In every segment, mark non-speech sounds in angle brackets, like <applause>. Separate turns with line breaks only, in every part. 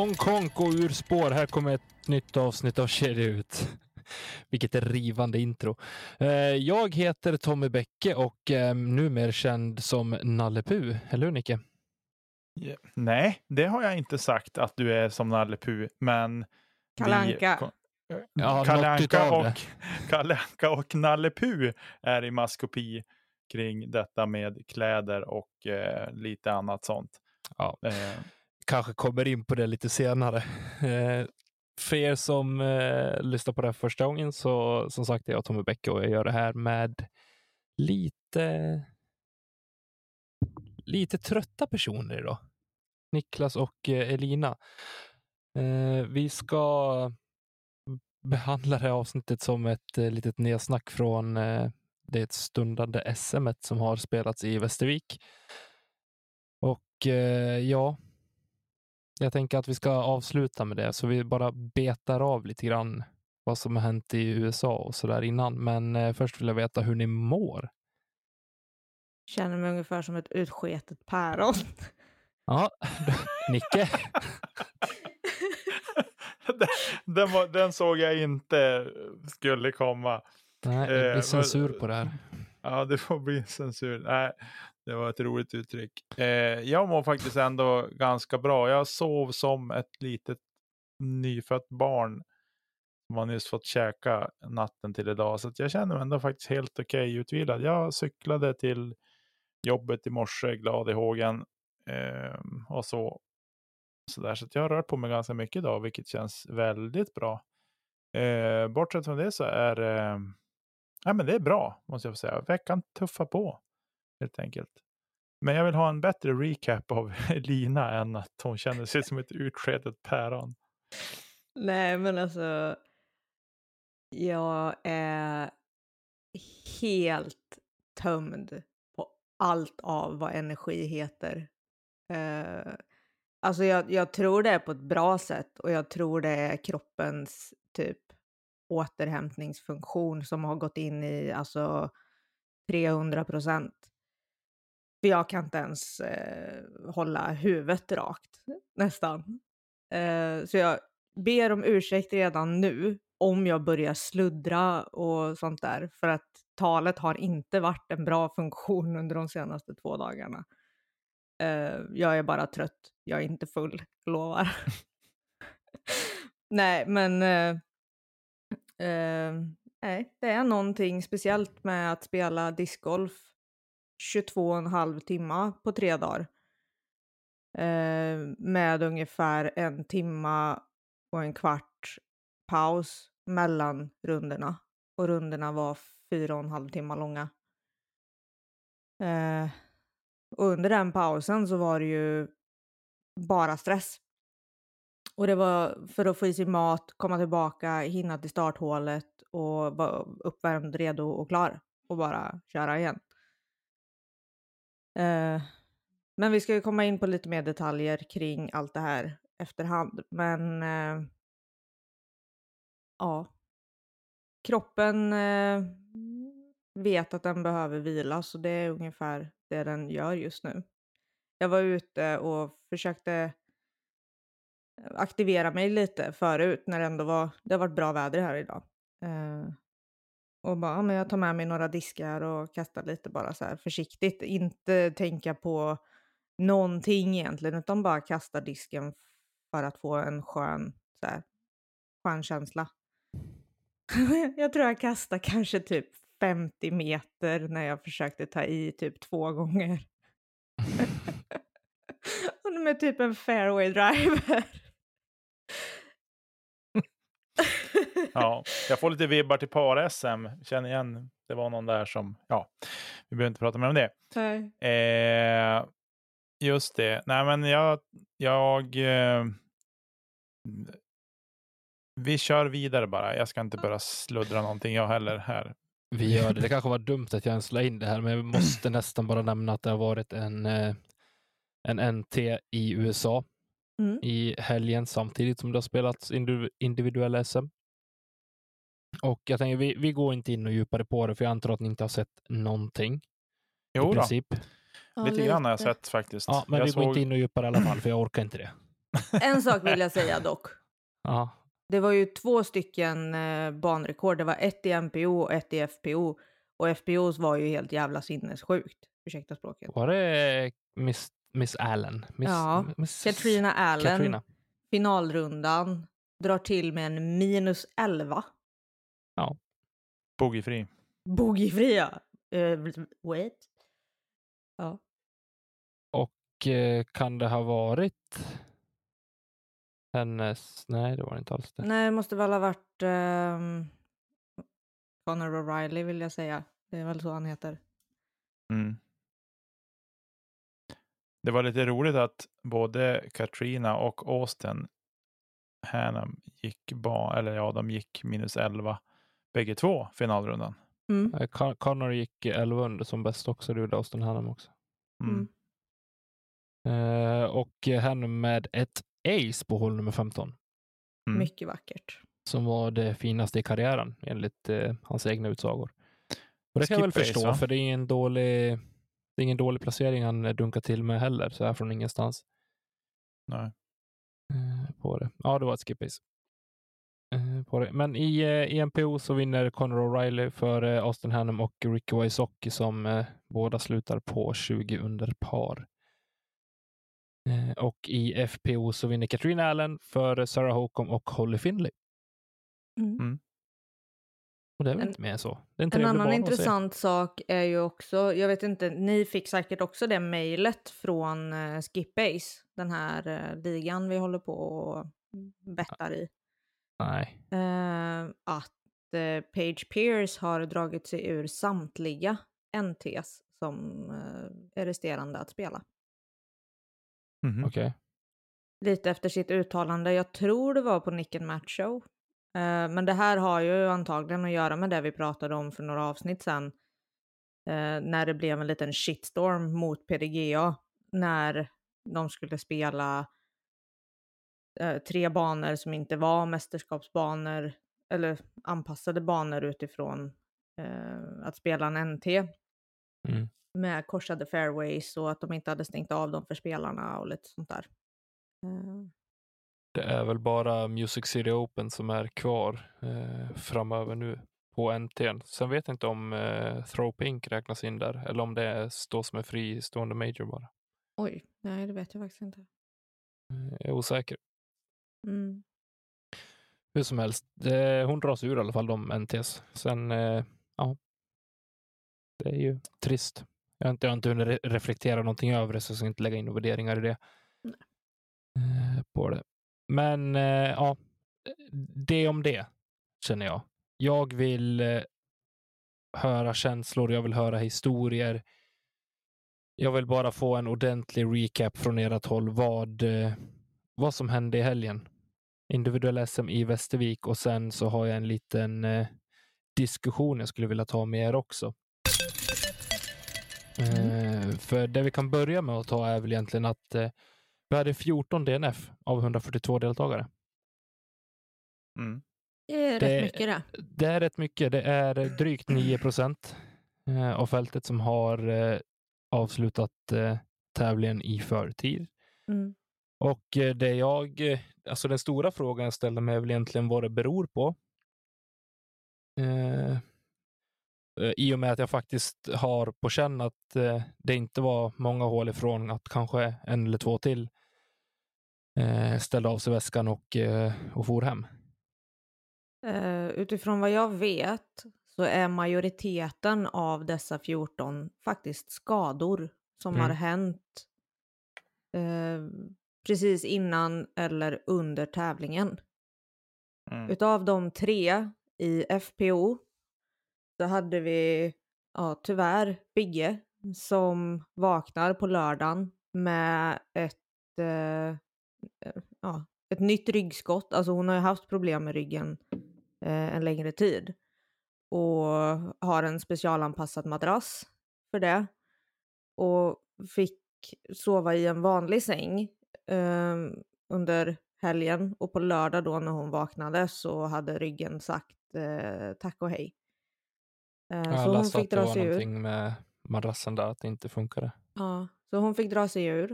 Hongkong och ur spår. Här kommer ett nytt avsnitt av Kedja ut. Vilket är rivande intro. Eh, Jag heter Tommy Bäcke och är numera känd som Nalle Puh. Eller hur Nicke?
Ja, Nej, det har jag inte sagt att du är som Nalle Puh, men...
Kalle Anka.
ko-
Ja,
Kalle Anka och, <laughs> och Nalle Puh är i maskopi kring detta med kläder och eh, lite annat sånt.
Ja.
Eh,
Kanske kommer in på det lite senare. Eh, för er som eh, lyssnar på det här första gången så som sagt är jag Tommy Bäcke och jag gör det här med lite lite trötta personer idag. Niklas och eh, Elina. Eh, vi ska behandla det här avsnittet som ett eh, litet nedsnack från eh, det stundande SM som har spelats i Västervik. Och eh, ja, jag tänker att vi ska avsluta med det, så vi bara betar av lite grann vad som har hänt i USA och så där innan. Men eh, först vill jag veta hur ni mår.
Känner mig ungefär som ett utsketet päron.
Ja, Nicke. <laughs>
den, den, var, den såg jag inte skulle komma.
Nej, det
Eh,
blir censur
men-
på det här.
Ja, det får bli censur. Nej, det var ett roligt uttryck. Eh, jag mår faktiskt ändå ganska bra. Jag sov som ett litet nyfött barn som har nyss fått käka natten till idag. Så att jag känner mig ändå faktiskt helt okej utvilad. Jag cyklade till jobbet i morse, glad i hågen. Eh, och så. Så, där. så att jag har rört på mig ganska mycket idag, vilket känns väldigt bra. Eh, bortsett från det så är eh, ja, men det är bra, måste jag säga. Veckan tuffar på, helt enkelt. Men jag vill ha en bättre recap av <laughs> Lina än att hon känner sig som ett utskedet päron.
Nej, men alltså. Jag är helt tömd på allt av vad energi heter. Uh, alltså jag, jag tror det är på ett bra sätt och jag tror det är kroppens typ återhämtningsfunktion som har gått in i alltså 300 procent. För jag kan inte ens eh, hålla huvudet rakt nästan. Eh, så jag ber om ursäkt redan nu om jag börjar sluddra och sånt där. För att talet har inte varit en bra <laughs> funktion under de senaste två dagarna. Eh, jag är bara trött. Jag är inte full, lovar. <laughs> Nej, men eh, eh, nej, det är någonting speciellt med att spela discgolf 22,5 timmar på tre dagar. Eh, med ungefär en timma och en kvart paus mellan rundorna. Och rundorna var fyra och en halv timme långa. Eh, och under den pausen så var det ju bara stress. Och det var för att få i sig mat, komma tillbaka, hinna till starthålet och vara uppvärmd, redo och klar. Och bara köra igen. Eh, men vi ska ju komma in på lite mer detaljer kring allt det här efterhand. Men eh, ja, kroppen eh, vet att den behöver vila så det är ungefär det den gör just nu. Jag var ute och försökte aktivera mig lite förut när det ändå var, det har varit bra väder här idag. Eh, och bara, ja, men jag tar med mig några diskar och kastar lite bara så här försiktigt. Inte tänka på någonting egentligen, utan bara kasta disken för att få en skön, så här, skön känsla. <laughs> jag tror jag kastar kanske typ 50 meter när jag försökte ta i typ två gånger. <laughs> <laughs> Och med typ en fairway driver.
Ja, <laughs> jag får lite vibbar till par-SM. Känner igen, det var någon där som, ja, vi behöver inte prata mer om det.
Nej.
Eh, just det. Nej, men jag, jag eh, vi kör vidare bara. Jag ska inte börja sluddra någonting jag heller här.
Vi gör det. Det kanske var dumt att jag ens la in det här, men vi måste <clears throat> nästan bara nämna att det har varit en, eh, en NT i USA
Mm.
i helgen samtidigt som det har spelats indiv- individuella SM. Och jag tänker, vi, vi går inte in och djupare på det, för jag antar att ni inte har sett någonting i
Jo då,
princip.
Ja,
lite grann har jag sett faktiskt.
Ja, men
jag
vi går inte in och djupare i alla fall, för jag orkar inte det. <laughs>
En sak vill jag säga dock.
Ja,
Det var ju två stycken eh, banrekord. Det var ett i MPO och ett i FPO. Och FPOs var ju helt jävla sinnessjukt. Ursäkta språket.
var det Miss, Miss Allen? Miss,
Ja,
Miss,
Katrina Allen,
Katrina.
finalrundan, drar till med en minus 11.
Boogiefri.
Boogiefria. Uh, wait. Ja.
Och eh, kan det ha varit hennes... Nej, det var det inte alls det.
Nej, det måste väl ha varit um, Conor O'Reilly vill jag säga. Det är väl så han heter.
Mm. Det var lite roligt att både Katrina och Austin Hannum gick, ba, eller ja, de gick minus 11 bägge två finalrundan.
Mm.
Con- Connor gick 11 under som bäst också, det gjorde Austin Hannum också.
Mm.
Mm.
Eh, och Hannum med ett ace på hål nummer 15,
Mm.
Mycket vackert.
som var det finaste i karriären enligt eh, hans egna utsagor. Och det kan jag väl förstå,
va?
för det är ingen dålig, det är ingen dålig placering han eh, dunkar till med heller, så här från ingenstans.
Nej.
på det. Ja, det var ett skip ace. Eh, på det. Men i, eh, i MPO så vinner Conor O'Reilly för eh, Austin Hannum och Ricky Wysocki som eh, båda slutar på 20 under par. Eh, och i FPO så vinner Katrina Allen för Sarah Holcomb och Holly Finley.
Mm.
Och det är väl
En-
inte mer än så. Det är en
En annan intressant sak är ju också, jag vet inte, ni fick säkert också det mejlet från uh, Skipace, den här ligan vi håller på och bettar i.
Nej.
Eh, att eh, Page Pierce har dragit sig ur samtliga NTs som eh, är resterande att spela.
Mhm.
Okej.
Lite efter sitt uttalande, jag tror det var på Nick and Match Show. Eh, men det här har ju antagligen att göra med det vi pratade om för några avsnitt sedan. Eh, när det blev en liten shitstorm mot PDGA. När de skulle spela eh, tre banor som inte var mästerskapsbanor eller anpassade banor utifrån eh, att spela en NT
Mm.
med korsade fairways och att de inte hade stängt av dem för spelarna och lite sånt där. Eh,
Det är väl bara Music City Open som är kvar eh, framöver nu på NTn. Sen vet jag inte om eh, Throw Pink räknas in där eller om det står som en fristående major bara.
oj, nej det vet jag faktiskt inte.
Eh, Jag är osäker.
Mm.
Hur som helst, det, hon dras ur i alla fall de NTs. Sen, eh, ja. Det är ju trist. Jag har inte, jag har inte hunnit re- reflektera någonting över det, så jag ska inte lägga in värderingar i det.
Nej.
Eh, på det. Men eh, ja, det om det, känner jag. Jag vill höra känslor, jag vill höra historier. Jag vill bara få en ordentlig recap från ert håll vad, vad som hände i helgen individuell SM i Västervik och sen så har jag en liten eh, diskussion jag skulle vilja ta med er också. Eh, för det vi kan börja med att ta är väl egentligen att eh, vi hade 14 DNF av 142 deltagare.
Mm.
Det är
Det-
rätt mycket det.
Det är rätt mycket. Det är drygt 9 procent eh, av fältet som har eh, avslutat eh, tävlingen i förtid.
Mm.
Och eh, det jag, eh, alltså den stora frågan jag ställer mig är väl egentligen vad det beror på. Eh, eh, I och med att jag faktiskt har på känn att eh, det inte var många hål ifrån att kanske en eller två till eh, ställde av sig väskan och, och for hem.
Utifrån vad jag vet så är majoriteten av dessa 14 faktiskt skador som har
Mm.
hänt eh, precis innan eller under tävlingen.
Mm.
Utav de tre i FPO så hade vi ja, tyvärr Bigge som vaknar på lördagen med ett, eh, ja, ett nytt ryggskott. Alltså hon har ju haft problem med ryggen eh, en längre tid och har en specialanpassad madrass för det och fick sova i en vanlig säng eh, under helgen och på lördag då när hon vaknade så hade ryggen sagt eh, tack och hej. Eh,
Jag
så hon fick
att det
dra
var
sig ur.
någonting med madrassen där, att det inte funkade.
Ja, så hon fick dra sig ur.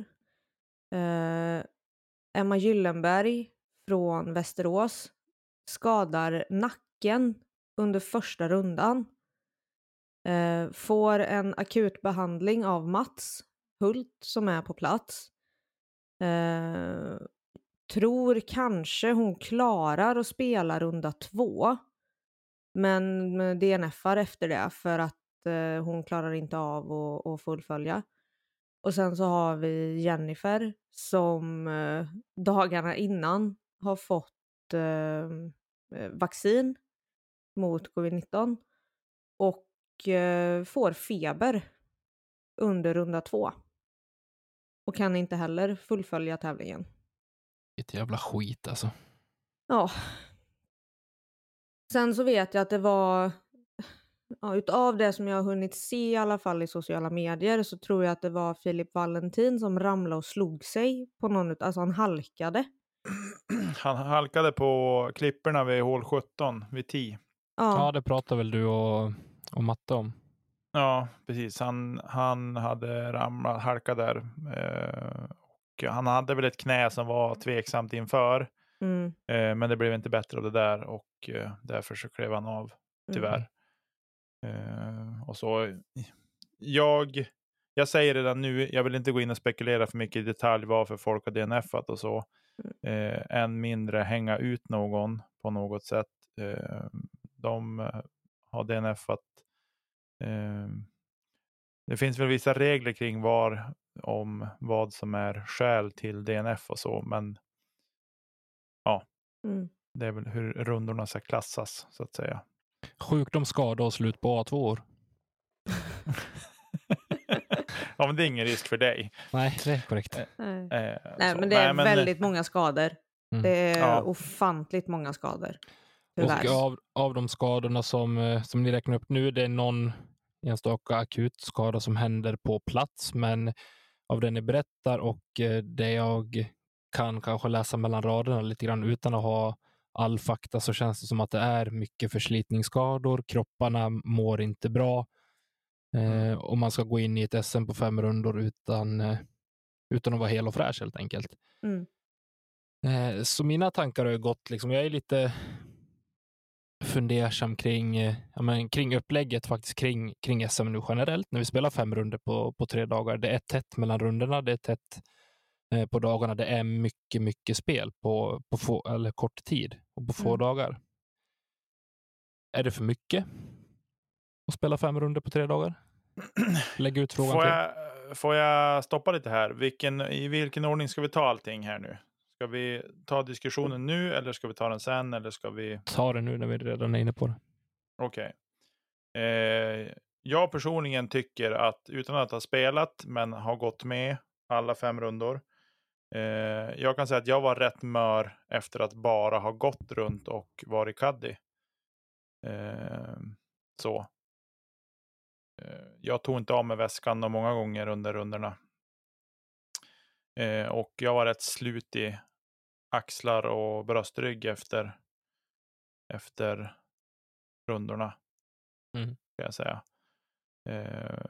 Eh, Emma Gyllenberg från Västerås skadar nacken under första rundan. Eh, får en akutbehandling av Mats Hult som är på plats. Eh, tror kanske hon klarar att spela runda två. Men DNFar efter det för att eh, hon klarar inte av att, att fullfölja. Och sen så har vi Jennifer som eh, dagarna innan har fått ehm, eh, vaccin mot covid-19 och eh, får feber under runda två. Och kan inte heller fullfölja tävlingen.
Vilket jävla skit alltså.
Ja. Sen så vet jag att det var, ja, utav det som jag har hunnit se i alla fall i sociala medier så tror jag att det var Filip Valentin som ramlade och slog sig på någon, alltså han halkade. <clears throat>
Han halkade på klipporna vid hål 17, vid 10.
Ja,
Ja,
det pratar väl du och, och Matte om.
Ja, precis. Han, han hade ramlat, halkat där. Eh, och han hade väl ett knä som var tveksamt inför.
mm,
Eh, men det blev inte bättre av det där och eh, därför så klev han av,
mm.
tyvärr. Eh, och så, jag, jag säger redan nu, jag vill inte gå in och spekulera för mycket i detalj varför folk har DNFat och så. Eh, än mindre hänga ut någon på något sätt. Eh, de har DNFat. Eh, det finns väl vissa regler kring var, om vad som är skäl till DNF och så, men
Mm.
det är väl hur rundorna ska klassas så att säga.
Sjukdom, skada och slut på A2 år. <laughs>
ja, men det är ingen risk för dig.
Nej, det är korrekt.
Nej.
Eh,
Nej, men det är
Nej, men-
väldigt många skador.
Mm.
Det är
Ja.
ofantligt många skador. Tyvärr.
Och av, av de skadorna som, eh, som ni räknar upp nu, det är någon enstaka akut skada som händer på plats, men av det ni berättar och eh, det jag kan kanske läsa mellan raderna lite grann utan att ha all fakta så känns det som att det är mycket förslitningsskador. Kropparna mår inte bra eh, och man ska gå in i ett SM på fem rundor utan, eh, utan att vara hel och fräsch helt enkelt.
Mm.
Eh, Så mina tankar har ju gått, liksom, jag är lite fundersam kring, eh, ja, men, kring upplägget faktiskt kring, kring SM nu generellt. När vi spelar fem runder på, på tre dagar. Det är tätt mellan rundorna, det är tätt eh, på dagarna. Det är mycket, mycket spel på, på få, eller kort tid och på få
Mm.
dagar. Är det för mycket att spela fem runder på tre dagar? Lägg ut frågan
Får
till.
jag, får jag stoppa lite här? Vilken, I vilken ordning ska vi ta allting här nu? Ska vi ta diskussionen nu eller ska vi ta den sen? Eller ska vi...
Ta det nu när vi redan är inne på det.
Okej. Eh, jag personligen tycker att utan att ha spelat men har gått med alla fem rundor. Eh, jag kan säga att jag var rätt mör efter att bara ha gått runt och varit caddy. Eh, så. Eh, jag tog inte av mig väskan många gånger under rundorna. Eh, och jag var rätt slut i axlar och bröstrygg efter, efter rundorna.
Mm.
Kan jag säga. Eh,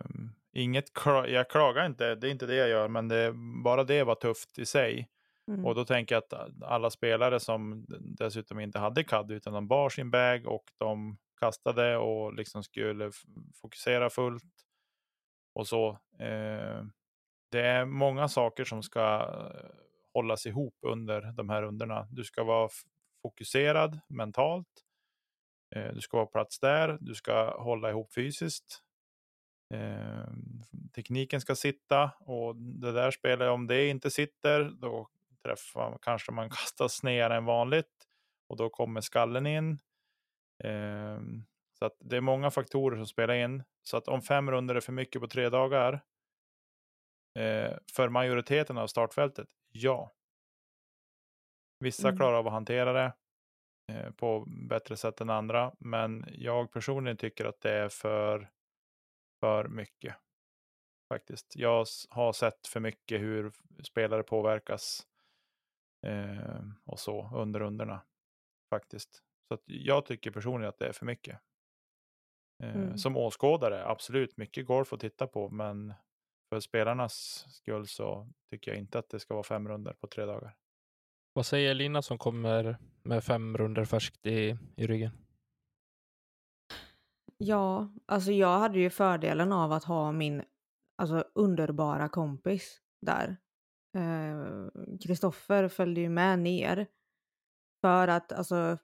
inget kla- jag klagar inte, det är inte det jag gör, men det, bara det var tufft i sig.
Mm.
Och då tänker jag att alla spelare som dessutom inte hade CAD utan de bar sin bag och de kastade och liksom skulle fokusera fullt och så. Eh, det är många saker som ska eh, hållas ihop under de här rundorna. Du ska vara fokuserad mentalt. Eh, du ska vara på plats där, du ska hålla ihop fysiskt. Eh, tekniken ska sitta och det där spelet, om det inte sitter, då träffar, kanske man <laughs> kastas snedare än vanligt och då kommer skallen in. Eh, så att det är många faktorer som spelar in. Så att om fem runder är för mycket på tre dagar, eh, för majoriteten av startfältet, ja. Vissa
Mm.
klarar av att hantera det eh, på bättre sätt än andra, men jag personligen tycker att det är för, för mycket. Faktiskt. Jag har sett för mycket hur spelare påverkas eh, och så under runderna. Faktiskt. Så jag tycker personligen att det är för mycket. Eh,
Mm.
Som åskådare, absolut mycket golf att titta på, men för spelarnas skull så tycker jag inte att det ska vara fem runder på tre dagar.
Vad säger Lina som kommer med fem runder färskt i, i ryggen?
Ja, alltså jag hade ju fördelen av att ha min alltså, underbara kompis där. Eh, Kristoffer följde ju med ner. För att alltså,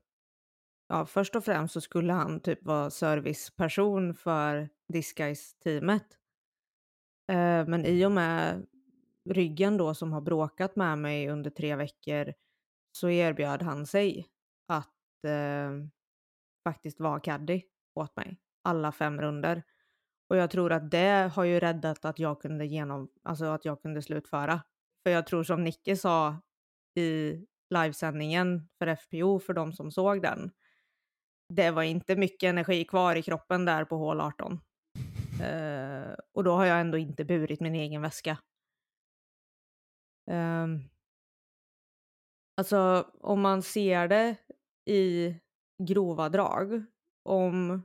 ja, först och främst så skulle han typ vara serviceperson för Disguise-teamet. Eh, men i och med ryggen då som har bråkat med mig under tre veckor så erbjöd han sig att eh, faktiskt vara caddy åt mig alla fem runder. Och jag tror att det har ju räddat att jag kunde genom, alltså att jag kunde slutföra. För jag tror som Nicke sa i livesändningen för FPO för de som såg den. Det var inte mycket energi kvar i kroppen där på hål 18. <laughs> Eh, Eh, och då har jag ändå inte burit min egen väska. Ehm, alltså om man ser det i grova drag. Om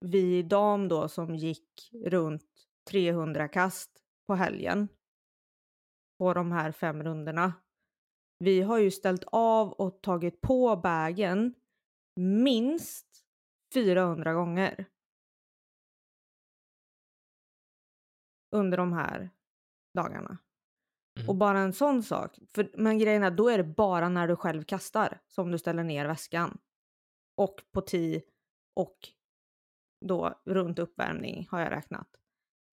vi dam då som gick runt 300 kast på helgen på de här fem rundorna. Vi har ju ställt av och tagit på bagen minst 400 gånger. Under de här dagarna.
Mm.
Och bara en sån sak. För, men grejen är, då är det bara när du själv kastar som du ställer ner väskan. Och på tee och då runt uppvärmning har jag räknat.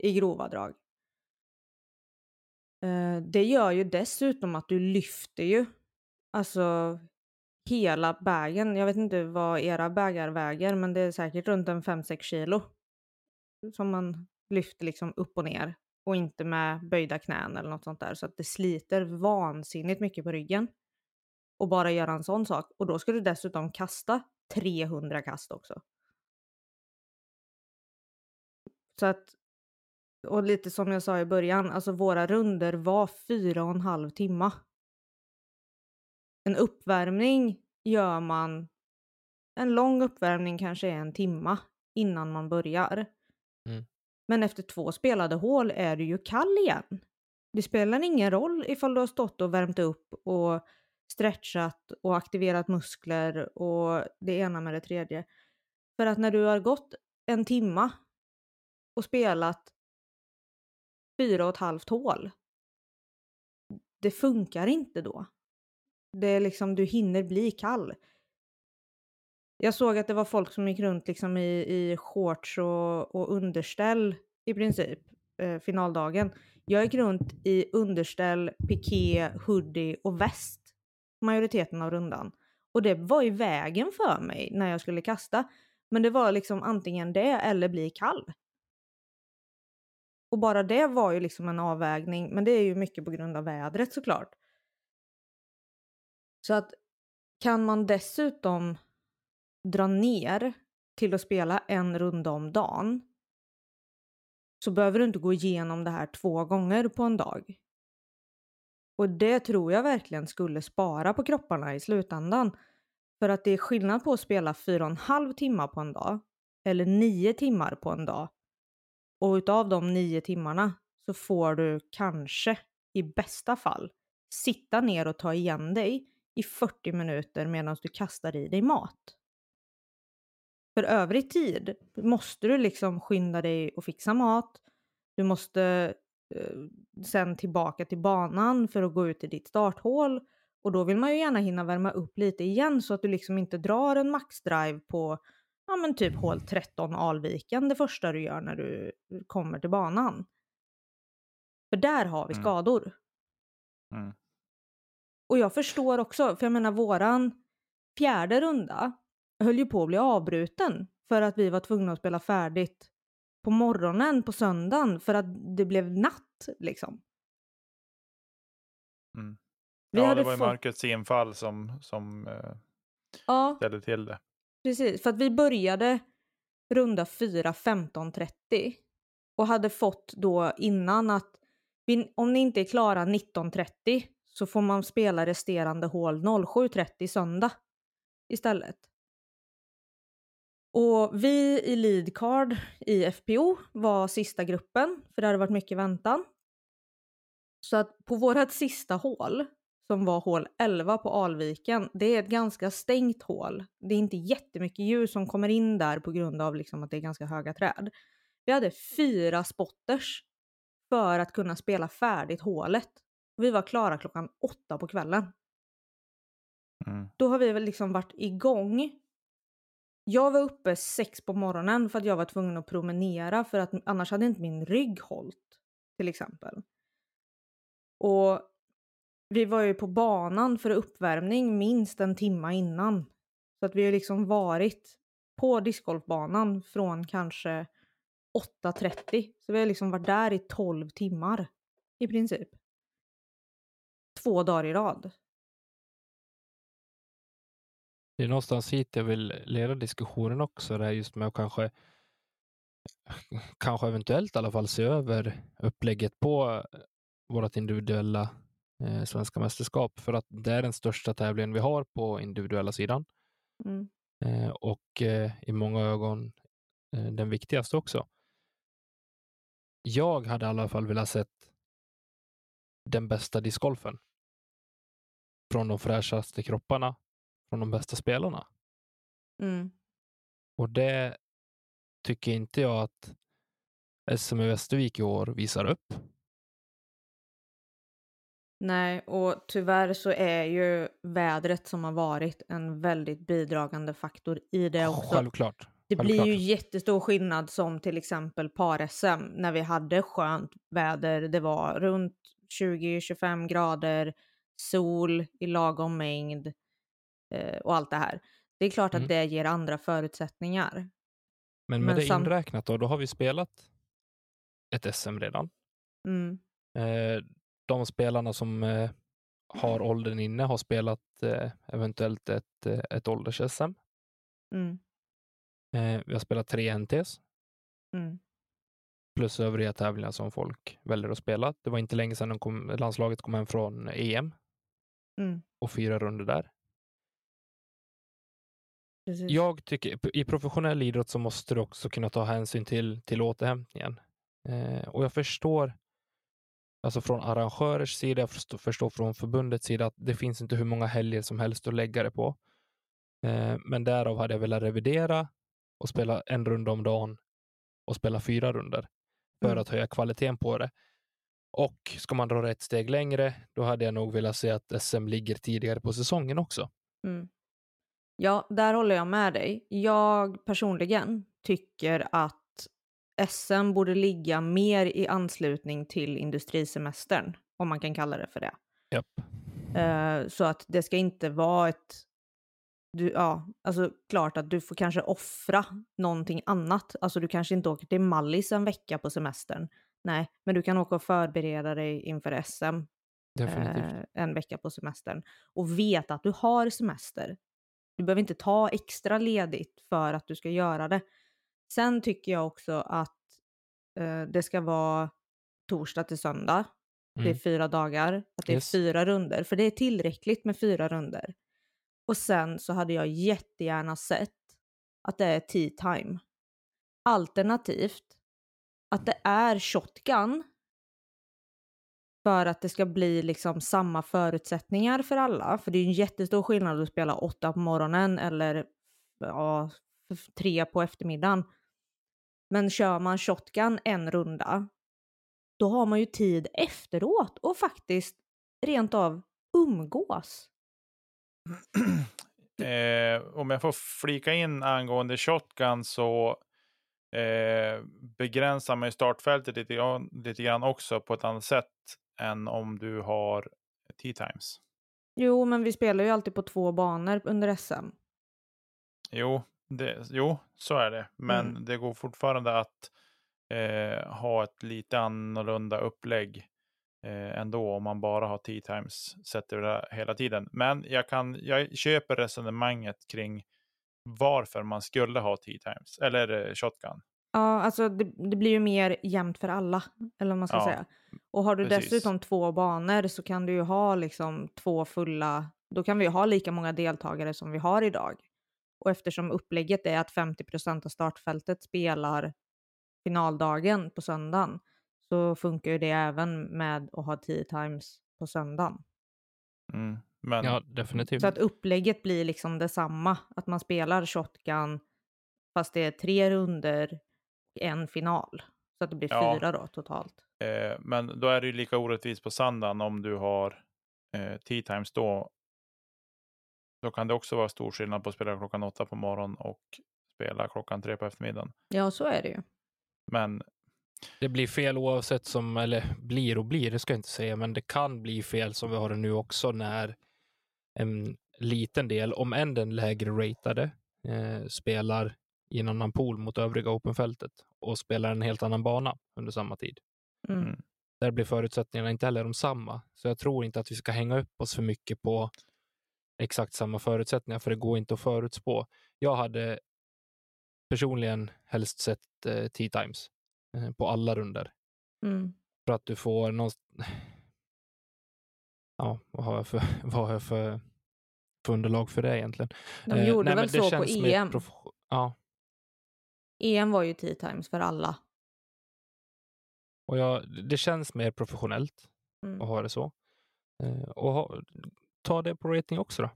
I grova drag. Eh, det gör ju dessutom att du lyfter ju alltså hela bagen. Jag vet inte vad era bägar väger men det är säkert runt en 5-6 kilo. Som man lyfter liksom upp och ner. Och inte med böjda knän eller något sånt där. Så att det sliter vansinnigt mycket på ryggen. Och bara göra en sån sak. Och då ska du dessutom kasta 300 kast också. Så att, och lite som jag sa i början, alltså våra runder var fyra och en halv timma. En uppvärmning gör man, en lång uppvärmning kanske är en timma innan man börjar.
Mm.
Men efter två spelade hål är du ju kall igen. Det spelar ingen roll ifall du har stått och värmt upp och stretchat och aktiverat muskler och det ena med det tredje. För att när du har gått en timma och spelat fyra och ett halvt hål. Det funkar inte då. Det är liksom, du hinner bli kall. Jag såg att det var folk som gick runt liksom i, i shorts och, och underställ i princip, eh, finaldagen. Jag gick runt i underställ, piké, hoodie och väst majoriteten av rundan. Och det var i vägen för mig när jag skulle kasta. Men det var liksom antingen det eller bli kall. Och bara det var ju liksom en avvägning, men det är ju mycket på grund av vädret såklart. Så att kan man dessutom dra ner till att spela en runda om dagen så behöver du inte gå igenom det här två gånger på en dag. Och det tror jag verkligen skulle spara på kropparna i slutändan. För att det är skillnad på att spela fyra och en halv timmar på en dag eller nio timmar på en dag. Och utav de nio timmarna så får du kanske i bästa fall sitta ner och ta igen dig i 40 minuter medan du kastar i dig mat. För övrig tid måste du liksom skynda dig och fixa mat. Du måste eh, sen tillbaka till banan för att gå ut i ditt starthål. Och då vill man ju gärna hinna värma upp lite igen så att du liksom inte drar en maxdrive på ja men typ hål 13 Alviken det första du gör när du kommer till banan. För där har vi
Mm.
skador.
Mm.
Och jag förstår också, för jag menar våran fjärde runda höll ju på att bli avbruten för att vi var tvungna att spela färdigt på morgonen på söndagen för att det blev natt liksom.
Mm.
Vi
ja,
hade
det var ju
fått-
mörkrets infall som, som eh,
Ja,
ställde till det.
precis. För att vi började runda 4 15.30 och hade fått då innan att vi, om ni inte är klara 19.30 så får man spela resterande hål 07.30 söndag istället. Och vi i leadcard i FPO var sista gruppen, för det hade varit mycket väntan. Så att på vårat sista hål, som var hål 11 på Alviken, det är ett ganska stängt hål. Det är inte jättemycket ljus som kommer in där på grund av liksom att det är ganska höga träd. Vi hade fyra spotters för att kunna spela färdigt hålet. Vi var klara klockan åtta på kvällen
Mm.
då har vi väl liksom varit igång. Jag var uppe sex på morgonen för att jag var tvungen att promenera för att annars hade inte min rygg hållit till exempel. Och vi var ju på banan för uppvärmning minst en timma innan. Så att vi har liksom varit på discgolfbanan från kanske 8.30. Så vi har liksom varit där i 12 timmar i princip. Två dagar i rad.
Det är någonstans hit jag vill leda diskussionen också, det här just med att kanske kanske eventuellt i alla fall se över upplägget på vårt individuella eh, svenska mästerskap för att det är den största tävlingen vi har på individuella sidan
Mm.
eh, och eh, i många ögon eh, den viktigaste också. Jag hade i alla fall velat sett den bästa discgolfen från de fräschaste kropparna, från de bästa spelarna.
Mm.
Och det tycker inte jag att SM i Västervik i år visar upp.
Nej, och tyvärr så är ju vädret som har varit en väldigt bidragande faktor i det också.
Självklart.
det blir ju jättestor skillnad som till exempel par-SM när vi hade skönt väder. Det var runt 20-25 grader, sol i lagom mängd och allt det här. Det är klart
Mm.
att det ger andra förutsättningar.
Men med
men
det inräknat då, då har vi spelat ett SM redan.
Mm.
Eh, de spelarna som eh, har åldern inne har spelat eh, eventuellt ett, eh, ett ålders-SM.
Mm.
Eh, vi har spelat tre NTs
Mm.
plus övriga tävlingar som folk väljer att spela. Det var inte länge sedan kom, landslaget kom hem från EM
Mm.
och fyra runder där.
Precis.
Jag tycker i professionell idrott så måste du också kunna ta hänsyn till, till återhämtningen. Eh, och jag förstår, alltså från arrangörers sida, jag förstår, från förbundets sida att det finns inte hur många helger som helst att lägga det på. Eh, men därav hade jag velat revidera och spela en runda om dagen och spela fyra runder för
Mm.
att höja kvaliteten på det. Och ska man dra ett steg längre, då hade jag nog velat se att SM ligger tidigare på säsongen också.
Mm. Ja, där håller jag med dig. Jag personligen tycker att SM borde ligga mer i anslutning till industrisemestern, om man kan kalla det för det.
Japp.
Eh, så att det ska inte vara ett... Du, ja, alltså klart att du får kanske offra någonting annat. Alltså du kanske inte åker till Mallis en vecka på semestern. Nej, men du kan åka och förbereda dig inför SM
Definitivt.
eh, en vecka på semestern och veta att du har semester. Du behöver inte ta extra ledigt för att du ska göra det. Sen tycker jag också att eh, det ska vara torsdag till söndag. Det är
Mm.
fyra dagar, att det
Yes.
är fyra runder, för det är tillräckligt med fyra runder. Och sen så hade jag jättegärna sett att det är tea time. Alternativt att det är shotgun för att det ska bli liksom samma förutsättningar för alla. För det är ju en jättestor skillnad att spela åtta på morgonen eller ja, tre på eftermiddagen. Men kör man shotgun en runda, då har man ju tid efteråt och faktiskt rent av umgås. <clears throat>
eh, om jag får flika in angående shotgun så eh, begränsar man ju startfältet lite, grann- lite grann också på ett annat sätt än om du har T-times.
Jo, men vi spelar ju alltid på två banor under SM.
Jo, det, jo, så är det. Men
Mm.
det går fortfarande att eh, ha ett lite annorlunda upplägg eh, ändå om man bara har T-times sett över det hela tiden. Men jag, kan, jag köper resonemanget kring varför man skulle ha T-times eller eh, shotgun.
Ja, alltså det, det blir ju mer jämnt för alla, eller vad man ska
Ja,
säga. Och har du
precis.
dessutom två banor så kan du ju ha liksom två fulla, då kan vi ju ha lika många deltagare som vi har idag. Och eftersom upplägget är att 50% av startfältet spelar finaldagen på söndagen så funkar ju det även med att ha 10 times på söndagen.
Mm. Men
Ja, definitivt.
Så att upplägget blir liksom detsamma, att man spelar shotgun fast det är tre runder och en final. Så att det blir
Ja.
fyra då totalt.
Eh, men då är det ju lika orättvist på söndagen om du har eh, T-times då. Då kan det också vara stor skillnad på att spela klockan åtta på morgonen och spela klockan tre på eftermiddagen.
Ja, så är det ju.
Men
Det blir fel oavsett som, eller blir och blir, det ska jag inte säga, men det kan bli fel som vi har det nu också när en liten del, om än den lägre ratade, eh, spelar i en annan pool mot övriga openfältet och spelar en helt annan bana under samma tid.
Mm.
Där blir förutsättningarna inte heller de samma. Så jag tror inte att vi ska hänga upp oss för mycket på exakt samma förutsättningar, för det går inte att förutspå. Jag hade personligen helst sett eh, T-times eh, på alla runder
Mm.
för att du får någon... Ja, vad har jag för, <laughs> vad har jag för, för underlag för det egentligen?
De
Eh,
gjorde
nej, men
väl
det
så på
känns mer
EM.
prof- Ja,
EM var ju 10 times för alla.
och jag, det känns mer professionellt
Mm.
att ha det så. Eh, och ha, ta det på rating också då.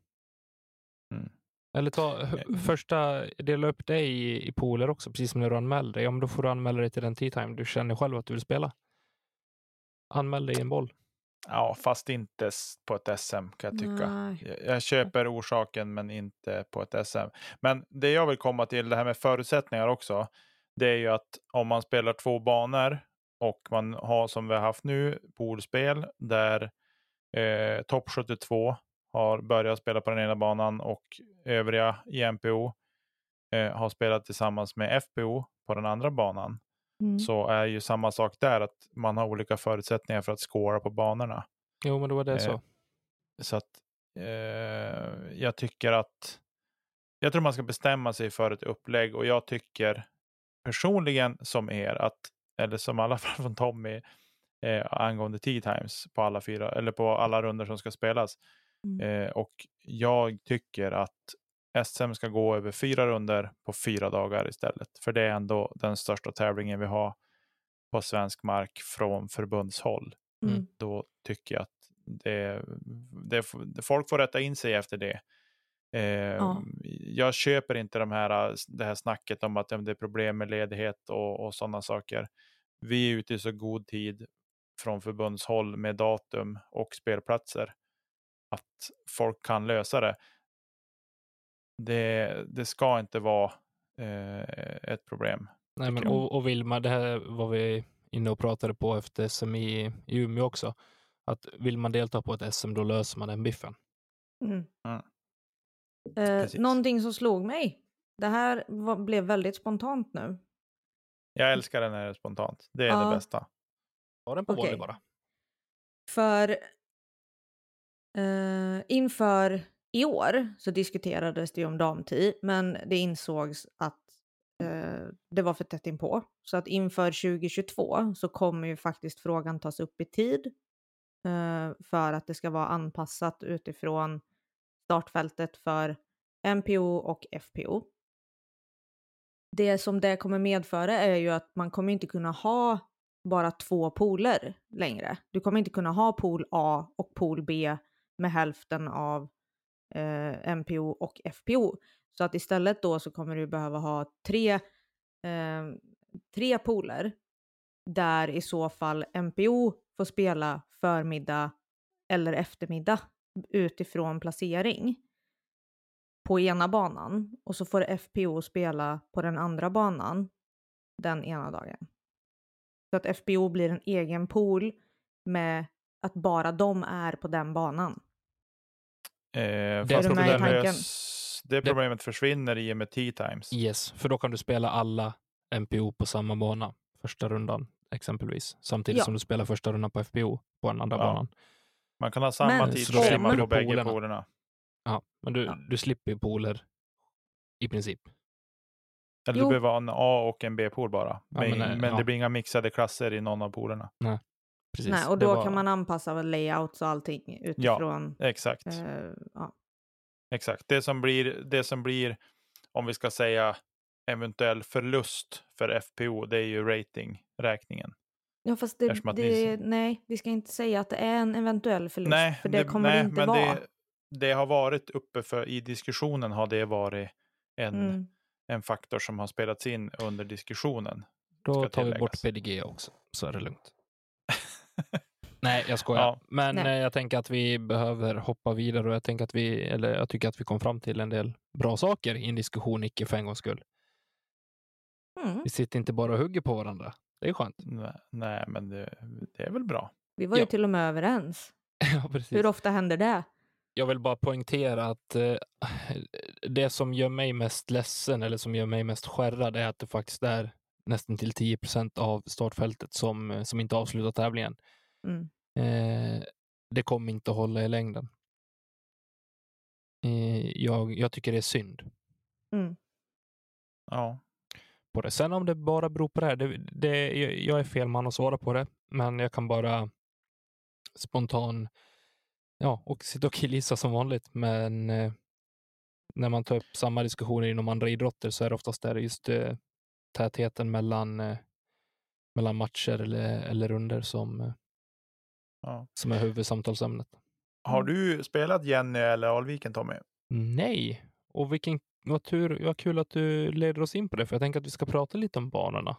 Mm.
Eller ta
Mm.
första, dela upp dig i, i pooler också, precis som när du anmäler dig. Ja, men då får du anmäla dig till den T-time du känner själv att du vill spela. Anmäl dig i en boll.
Ja, fast inte på ett SM kan jag tycka.
Nej.
Jag, jag köper orsaken men inte på ett SM. Men det jag vill komma till, det här med förutsättningar också. Det är ju att om man spelar två banor och man har som vi har haft nu poolspel där eh, topp 72 har börjat spela på den ena banan och övriga i MPO eh, har spelat tillsammans med FPO på den andra banan.
Mm.
Så är ju samma sak där att man har olika förutsättningar för att scora på banorna.
Jo, men då var det
Eh,
så.
Så att eh, jag tycker att jag tror man ska bestämma sig för ett upplägg och jag tycker personligen som er att, eller som alla <laughs> från Tommy eh, angående T-times på alla fyra eller på alla runder som ska spelas.
Mm.
Eh, och jag tycker att SM ska gå över fyra runder på fyra dagar istället. För det är ändå den största tävlingen vi har på svensk mark från förbundshåll
Mm.
då tycker jag att det, det, folk får rätta in sig efter det. Eh, Jag köper inte de här, det här snacket om att ja, det är problem med ledighet och, och sådana saker. Vi är ute i så god tid från förbundshåll med datum och spelplatser att folk kan lösa det. Det, det ska inte vara eh, ett problem.
Nej, men, och, och vill man, det här var vi inne och pratade på efter SM i, i Umeå också, att vill man delta på ett SM då löser man den biffen.
Mm.
Mm.
Eh, någonting som slog mig. Det här var, blev väldigt spontant nu.
Jag älskar det är spontant. Det är
Ja.
det bästa.
Ta den på volley bara.
För eh, inför i år så diskuterades det ju om damtid, men det insågs att eh, det var för tätt inpå. Så att inför 2022 så kommer ju faktiskt frågan tas upp i tid eh, för att det ska vara anpassat utifrån startfältet för MPO och FPO. Det som det kommer medföra är ju att man kommer inte kunna ha bara två pooler längre. Du kommer inte kunna ha pool A och pool B med hälften av eh, MPO och FPO. Så att istället då så kommer du behöva ha tre, eh, tre poler där i så fall MPO får spela förmiddag eller eftermiddag utifrån placering. på ena banan och så får FPO spela på den andra banan den ena dagen. Så att FPO blir en egen pool med att bara de är på den banan.
Eh,
Det
fast
är med i
det,
tanken.
lös, det problemet försvinner i och med T-times.
Yes, för då kan du spela alla MPO på samma bana första rundan exempelvis. Samtidigt
Ja.
som du spelar första rundan på FPO på den andra
Ja.
banan.
Man kan ha samma
Men-
tidsschema på bägge
polerna.
polerna.
Ja, men du,
Ja.
du slipper ju pooler i princip.
Eller
Jo.
du behöver ha en A och en B-pool bara.
Ja,
Men,
men,
men,
eh, ja.
det blir inga mixade klasser i någon av polerna.
Precis.
Nej, och
Det
då
var-
kan man anpassa layouts och allting utifrån.
Exakt.
eh, ja.
Exakt. Det som, blir, det som blir, om vi ska säga eventuell förlust för FPO, det är ju ratingräkningen.
ja, fast det,
att ni-
det, nej, vi ska inte säga att det är en eventuell förlust, för det, kommer
nej,
det inte
men
vara.
Det, det har varit uppe för, i diskussionen har det varit en,
Mm.
en faktor som har spelats in under diskussionen.
Då tar vi bort. PDG också, så är det lugnt. <laughs> Nej, jag skojar.
Ja.
Men
Nej.
eh, jag tänker att vi behöver hoppa vidare och jag tänker att vi, eller jag tycker att vi kom fram till en del bra saker i en diskussion, icke för en gångs skull.
Mm.
Vi sitter inte bara och hugger på varandra. Det är skönt.
Nej, nej men det, det är väl bra.
Vi var ju
Ja.
till och med överens. <laughs>
ja, precis.
Hur ofta händer det?
Jag vill bara poängtera att eh, det som gör mig mest ledsen eller som gör mig mest skärrad är att det faktiskt är nästan till 10 procent av startfältet som, eh, som inte avslutar tävlingen.
Mm.
Eh, det kommer inte att hålla i längden. Eh, jag, jag tycker det är synd
Mm.
Ja,
på det. Sen om det bara beror på det här, det, det, jag- jag är fel man att svara på det, men jag kan bara spontan ja, och sitta och killgissa som vanligt. Men eh, när man tar upp samma diskussioner inom andra idrotter så är det oftast där just eh, tätheten mellan, eh, mellan matcher eller, eller runder som, eh,
ja.
som är huvudsamtalsämnet.
Har
Mm.
du spelat Jenny eller Alviken Tommy?
Nej, och vilken vad tur, vad kul att du leder oss in på det, för jag tänker att vi ska prata lite om banorna.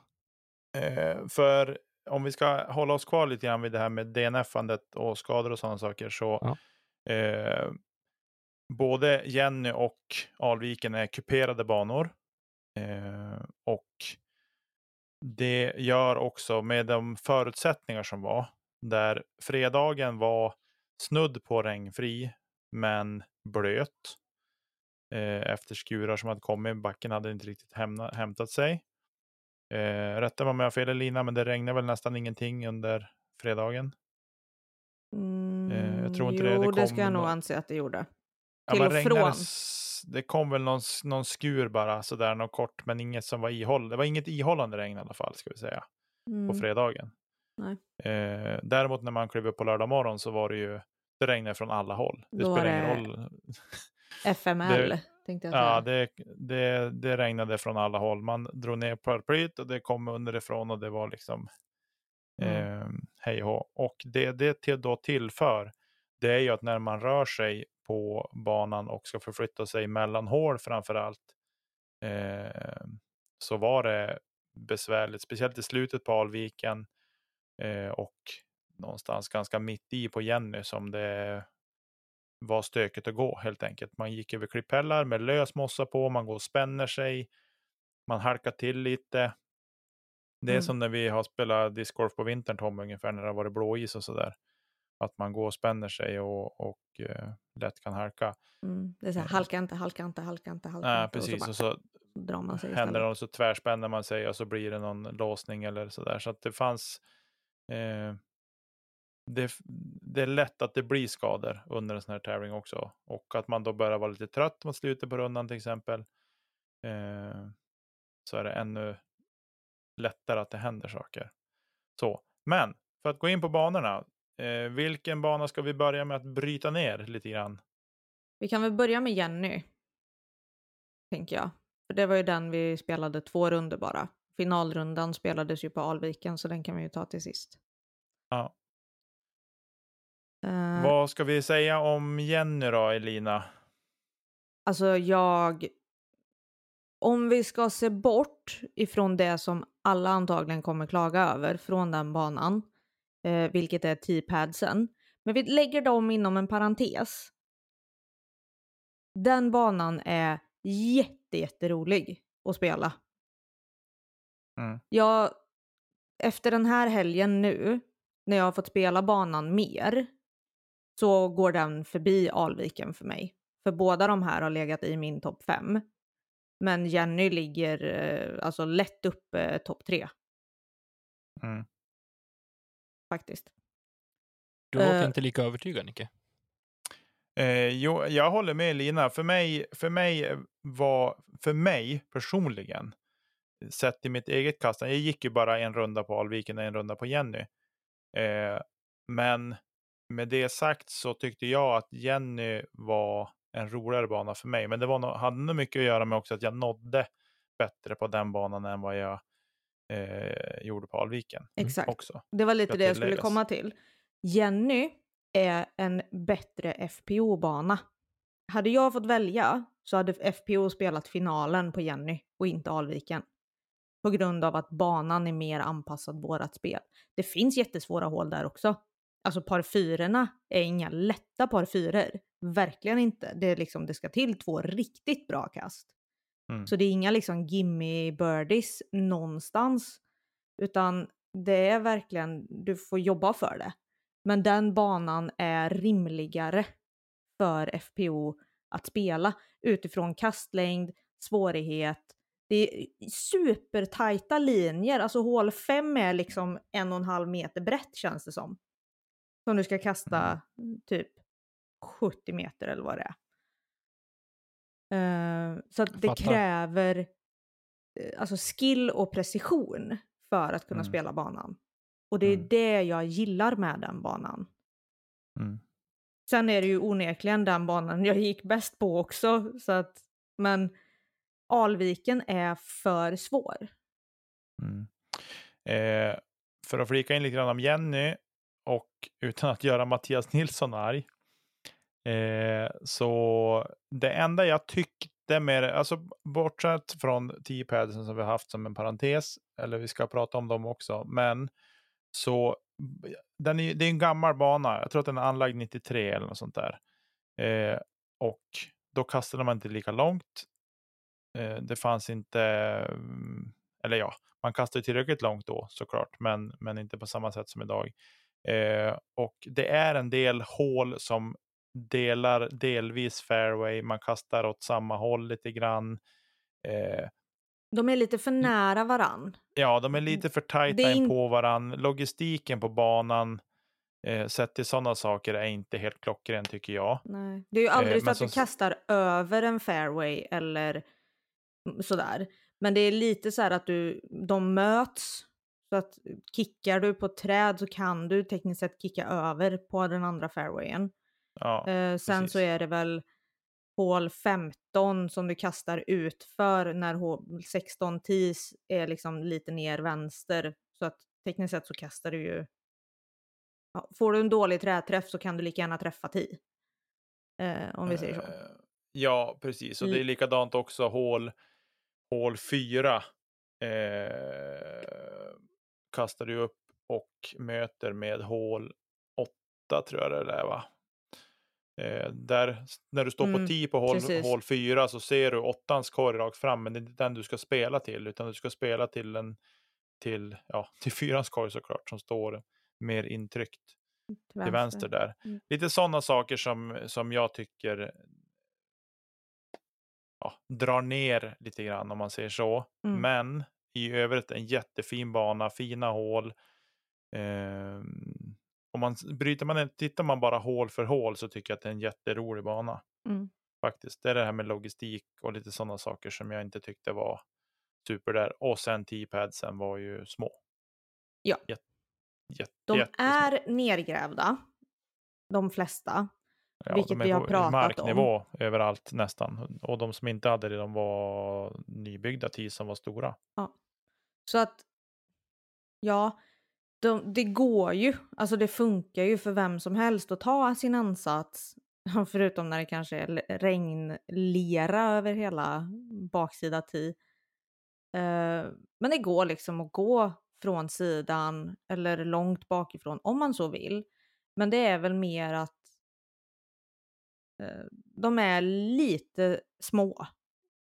Eh, för om vi ska hålla oss kvar lite grann vid det här med DNF-andet och skador och sådana saker så
Ja.
eh, både Jenny och Alviken är kuperade banor. Eh, och det gör också med de förutsättningar som var, där fredagen var snudd på regnfri, men blöt. Eh, efter skurar som hade kommit, backen hade inte riktigt hämna, hämtat sig. Eh, rätta mig om jag har fel Elina, men det regnade väl nästan ingenting under fredagen.
Mm,
Eh, jag tror inte
jo,
det. Det
det,
kom
ska jag nog anse att det gjorde.
Ja,
Till
men
och från.
Det kom väl någon, någon skur bara sådär, något kort, men inget som var ihåll. Det var inget ihållande regn i alla fall, ska vi säga, på
Mm.
fredagen.
Nej.
Eh, däremot när man klev upp på lördag morgon så var det ju, det regnade från alla håll. Det
Då
spelar
det
ingen roll. <laughs>
FML
Det-
tänkte jag.
Ja, det, det, det regnade från alla håll. Man drog ner paraplyet och det kom underifrån och det var liksom
Mm.
eh, hej och. Och det det till, då tillför, det är ju att när man rör sig på banan och ska förflytta sig mellan hål framför allt, eh, så var det besvärligt, speciellt i slutet på Alviken eh, och någonstans ganska mitt i på Jenny som det var stökigt att gå helt enkelt. Man gick över klipphällar med lös mossa på, man går och spänner sig, man halkar till lite. Det är
Mm.
som när vi har spelat discgolf på vintern Tom, ungefär när det har varit blåis och sådär. Att man går och spänner sig och, och eh, lätt kan halka.
Mm. Det är så här, halka inte, halka inte, halka inte, halka
Nej,
inte.
precis.
Och
Och
så, bara,
så
så drar man sig
händer något så tvärspänner man sig och så blir det någon låsning eller sådär. Så att det fanns eh, det, det är lätt att det blir skador under en sån här tävling också. Och att man då börjar vara lite trött mot slutet på rundan till exempel. Eh, så är det ännu lättare att det händer saker. Så, men för att gå in på banorna. Eh, vilken bana ska vi börja med att bryta ner lite grann?
Vi kan väl börja med Jenny. Tänker jag. För det var ju den vi spelade två runder bara. Finalrundan spelades ju på Alviken så den kan vi ju ta till sist.
Ja.
Eh,
Vad ska vi säga om Jenny då, Elina?
Alltså jag... Om vi ska se bort ifrån det som alla antagligen kommer klaga över från den banan, eh, vilket är T-padsen, men vi lägger dem inom en parentes. Den banan är jätte, jätterolig att spela.
Mm.
Jag, efter den här helgen nu, när jag har fått spela banan mer, så går den förbi Alviken för mig. För båda de här har legat i min topp fem. Men Jenny ligger eh, alltså lätt upp eh, topp tre
Mm.
Faktiskt.
Du låter
Eh.
inte lika övertygad, Nicke.
Eh, jo, jag håller med Lina. För mig, för mig var, för mig personligen, sett i mitt eget kastande, jag gick ju bara en runda på Alviken och en runda på Jenny. Eh, men med det sagt så tyckte jag att Jenny var en roligare bana för mig. Men det var nog, hade nog mycket att göra med också att jag nådde bättre på den banan än vad jag eh, gjorde på Alviken
Exakt.
också.
Det var lite det jag skulle komma till. Jenny är en bättre FPO-bana. Hade jag fått välja så hade FPO spelat finalen på Jenny och inte Alviken. På grund av att banan är mer anpassad vårat spel. Det finns jättesvåra hål där också. Alltså par fyrorna är inga lätta par fyror. Verkligen inte. Det, är liksom, det ska till två riktigt bra kast.
Mm.
Så det är inga liksom gimme birdies någonstans. Utan det är verkligen, du får jobba för det. Men den banan är rimligare för FPO att spela utifrån kastlängd, svårighet. Det är supertajta linjer, alltså hål 5 är liksom en och en halv meter brett känns det som. Som du ska kasta typ 70 meter eller vad det är. Eh, så att det kräver eh, alltså skill och precision för att kunna
Mm.
spela banan. Och det är
Mm.
det jag gillar med den banan.
Mm.
Sen är det ju onekligen den banan jag gick bäst på också. Så att, men Alviken är för svår.
Mm. Eh, för att flika in lite grann om Jenny och utan att göra Mattias Nilsson arg. Eh, så det enda jag tyckte med det, alltså bortsett från T-padsen som vi har haft som en parentes, eller vi ska prata om dem också, men så den är, det är en gammal bana, jag tror att den är anlagd 93 eller något sånt där. Eh, och då kastade man inte lika långt. Eh, det fanns inte, mm, eller ja, man kastade tillräckligt långt då såklart, men, men inte på samma sätt som idag. Eh, och det är en del hål som delar delvis fairway, man kastar åt samma håll lite grann. Eh,
De är lite för nära varann.
ja, de är lite för tajta in
in-
på varann. Logistiken på banan, eh, sett till sådana saker, är inte helt klockren tycker jag.
Nej. Det är ju aldrig
Eh,
så att du
som-
kastar över en fairway eller mm, sådär. Men det är lite så här att du, de möts. Så att kickar du på ett träd så kan du tekniskt sett kicka över på den andra fairwayen.
Ja,
Eh, sen
precis.
så är det väl hål 15 som du kastar ut för när hål 16 tis är liksom lite ner vänster. Så att tekniskt sett så kastar du ju... Ja, får du en dålig träträff så kan du lika gärna träffa 10. Eh, om vi säger så.
Eh, Ja, precis. Och det är likadant också hål, hål 4. Eh, kastar du upp och möter med hål 8 tror jag det är va? Eh, där, när du står
Mm,
på 10 på hål,
precis.
hål 4 så ser du åttans korg rakt fram, men det är inte den du ska spela till, utan du ska spela till en till, ja, <laughs> till fyrans korg såklart, som står mer intryckt till vänster där.
Mm.
Lite sådana saker som, som jag tycker ja, drar ner lite grann om man säger så.
Mm.
Men i övrigt en jättefin bana, fina hål. Ehm, om man bryter man, tittar man bara hål för hål så tycker jag att det är en jätterolig bana.
Mm.
Faktiskt. Det är det här med logistik och lite sådana saker som jag inte tyckte var super där. Och sen T-padsen var ju små.
Ja.
Jätte, jätte,
De
jättesmå.
är nergrävda, de flesta.
Ja,
vilket
de är
vi har pratat om.
marknivå överallt nästan. Och de som inte hade det, de var nybyggda TIS som var stora.
Så att, ja, de, det går ju. Alltså det funkar ju för vem som helst att ta sin ansats. <laughs> Förutom när det kanske är regnlera över hela baksida ti. Eh, men det går liksom att gå från sidan eller långt bakifrån om man så vill. Men det är väl mer att Eh, de är lite små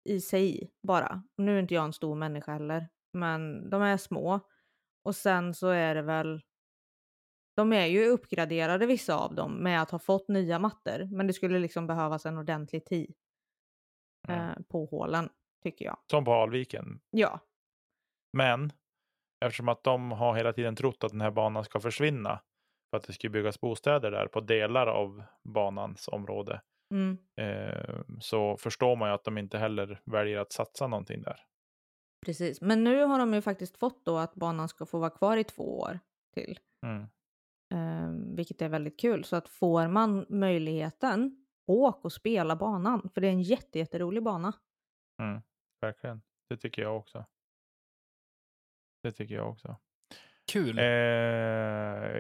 i sig bara. Nu är inte jag en stor människa heller, men de är små. Och sen så är det väl de är ju uppgraderade vissa av dem med att ha fått nya mattor, men det skulle liksom behövas en ordentlig tid
Mm.
eh, på hålen, tycker jag.
Som på Alviken.
Ja,
Men eftersom att de har hela tiden trott att den här banan ska försvinna för att det ska byggas bostäder där på delar av banans område
mm.
eh, så förstår man ju att de inte heller väljer att satsa någonting där.
Precis. Men nu har de ju faktiskt fått då att banan ska få vara kvar i två år till,
Mm.
eh, vilket är väldigt kul. Så att får man möjligheten, åk och spela banan, för det är en jätte, jätterolig bana.
Mm. Verkligen. Det tycker jag också. Det tycker jag också.
Kul.
Eh,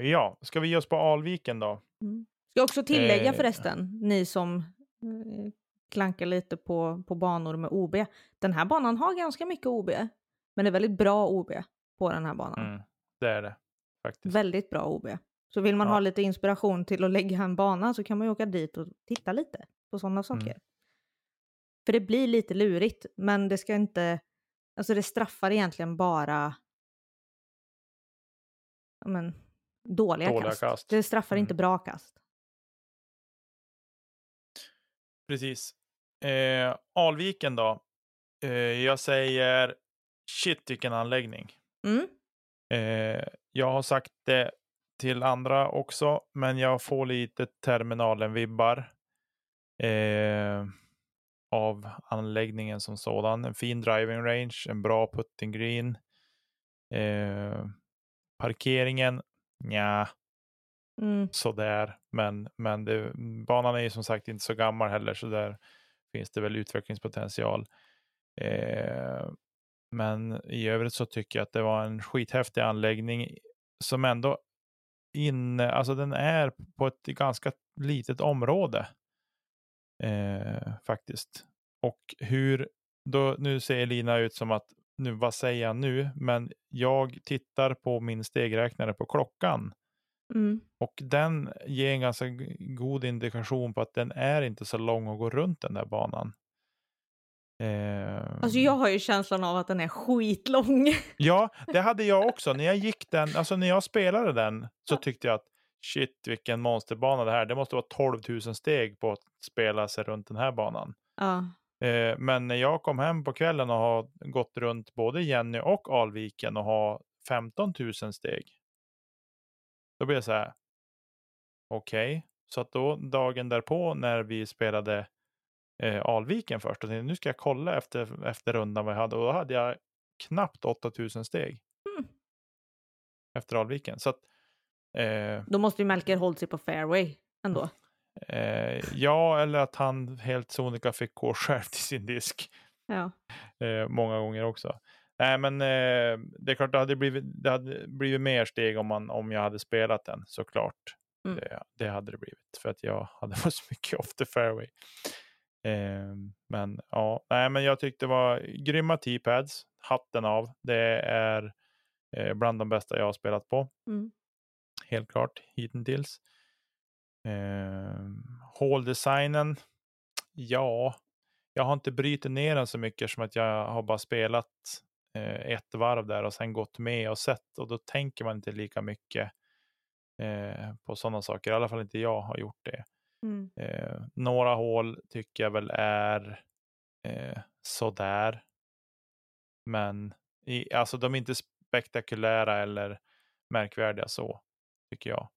ja, ska vi ge oss på Alviken då?
Ska också tillägga
Eh.
förresten, ni som eh, klankar lite på, på banor med OB. Den här banan har ganska mycket OB, men det är väldigt bra OB på den här banan.
Mm. Det är det faktiskt.
Väldigt bra OB. Så vill man
Ja.
ha lite inspiration till att lägga en bana så kan man ju åka dit och titta lite på sådana saker.
Mm.
För det blir lite lurigt, men det ska inte... Alltså det straffar egentligen bara men, dåliga,
Dåliga
kast.
kast.
Det straffar
Mm.
inte bra kast.
Precis. Eh, Alviken då? Eh, jag säger shit vilken anläggning.
Mm.
Eh, jag har sagt det till andra också, men jag får lite terminalen-vibbar eh, av anläggningen som sådan. En fin driving range, en bra putting green. Eh, parkeringen, ja,
Mm.
sådär. Men, men det, banan är ju som sagt inte så gammal heller, så där finns det väl utvecklingspotential. Eh, men i övrigt så tycker jag att det var en skithäftig anläggning som ändå inne, alltså den är på ett ganska litet område eh, faktiskt. Och hur, då, nu ser Lina ut som att, nu vad säger jag nu, men jag tittar på min stegräknare på klockan
Mm.
och den ger en ganska god indikation på att den är inte så lång att gå runt den där banan. Eh,
Alltså jag har ju känslan av att den är skitlång. <laughs>
Ja, det hade jag också. När jag gick den, alltså när jag spelade den så tyckte jag att shit vilken monsterbana det här. Det måste vara 12 000 steg på att spela sig runt den här banan.
ja.
Eh, men när jag kom hem på kvällen och har gått runt både Jenny och Alviken och har 15 000 steg. Då blir jag så här. Okej, så att då dagen därpå när vi spelade eh, Alviken först. Och tänkte, nu ska jag kolla efter, efter rundan vad jag hade. Och då hade jag knappt 8000 steg.
Mm.
Efter Alviken. Så att, eh,
Då måste ju Melker hållit sig på fairway ändå. <laughs>
eh, ja, eller att han helt sonika fick gå själv till sin disk.
Ja.
eh, många gånger också. Nej, men eh, det är klart, det hade blivit, det hade blivit mer steg om, man, om jag hade spelat den såklart.
Mm.
Det, det hade det blivit för att jag <laughs> hade varit så mycket off the fairway. Eh, men ja, nej, men jag tyckte det var grymma T-pads. Hatten av. Det är eh, bland de bästa jag har spelat på.
Mm.
Helt klart hittills. Eh, Håldesignen. Ja, jag har inte brytit ner den så mycket som att jag har bara spelat eh, ett varv där och sen gått med och sett och då tänker man inte lika mycket eh, på sådana saker. I alla fall inte jag har gjort det.
Mm.
Eh, några hål tycker jag väl är eh, sådär. Men i, alltså de är inte spektakulära eller märkvärdiga så, tycker jag.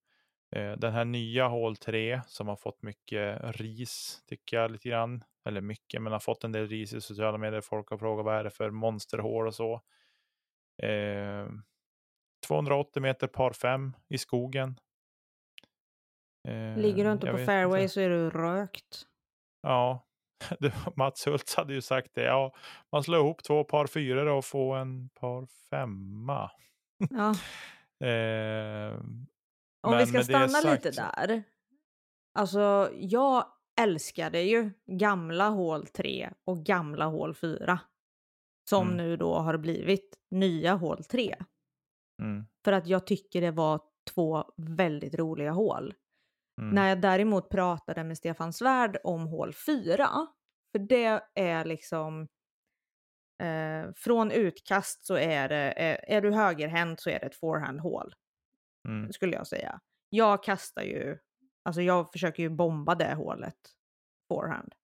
Eh, den här nya hål 3 som har fått mycket ris, tycker jag lite grann. Eller mycket, men har fått en del ris i sociala medier. Folk har frågat vad är det för monsterhål och så. Eh, 280 meter par 5 i skogen. Eh,
Ligger du inte
jag
på fairway så är du rökt.
Ja, <laughs> Mats Hultz hade ju sagt det. Ja, man slår ihop två par fyror och får en par femma.
Ja. <laughs>
Eh,
Om
men
vi ska stanna
sagt
lite där. Alltså, jag älskade ju gamla hål 3 och gamla hål 4. Som
Mm.
nu då har blivit nya hål 3.
Mm,
För att jag tycker det var två väldigt roliga hål.
Mm.
När jag däremot pratade med Stefan Svärd om hål 4, för det är liksom eh, från utkast så är det, är, är du högerhänt så är det ett forehand-hål,
Mm.
skulle jag säga. Jag kastar ju, alltså jag försöker ju bomba det hålet forehand.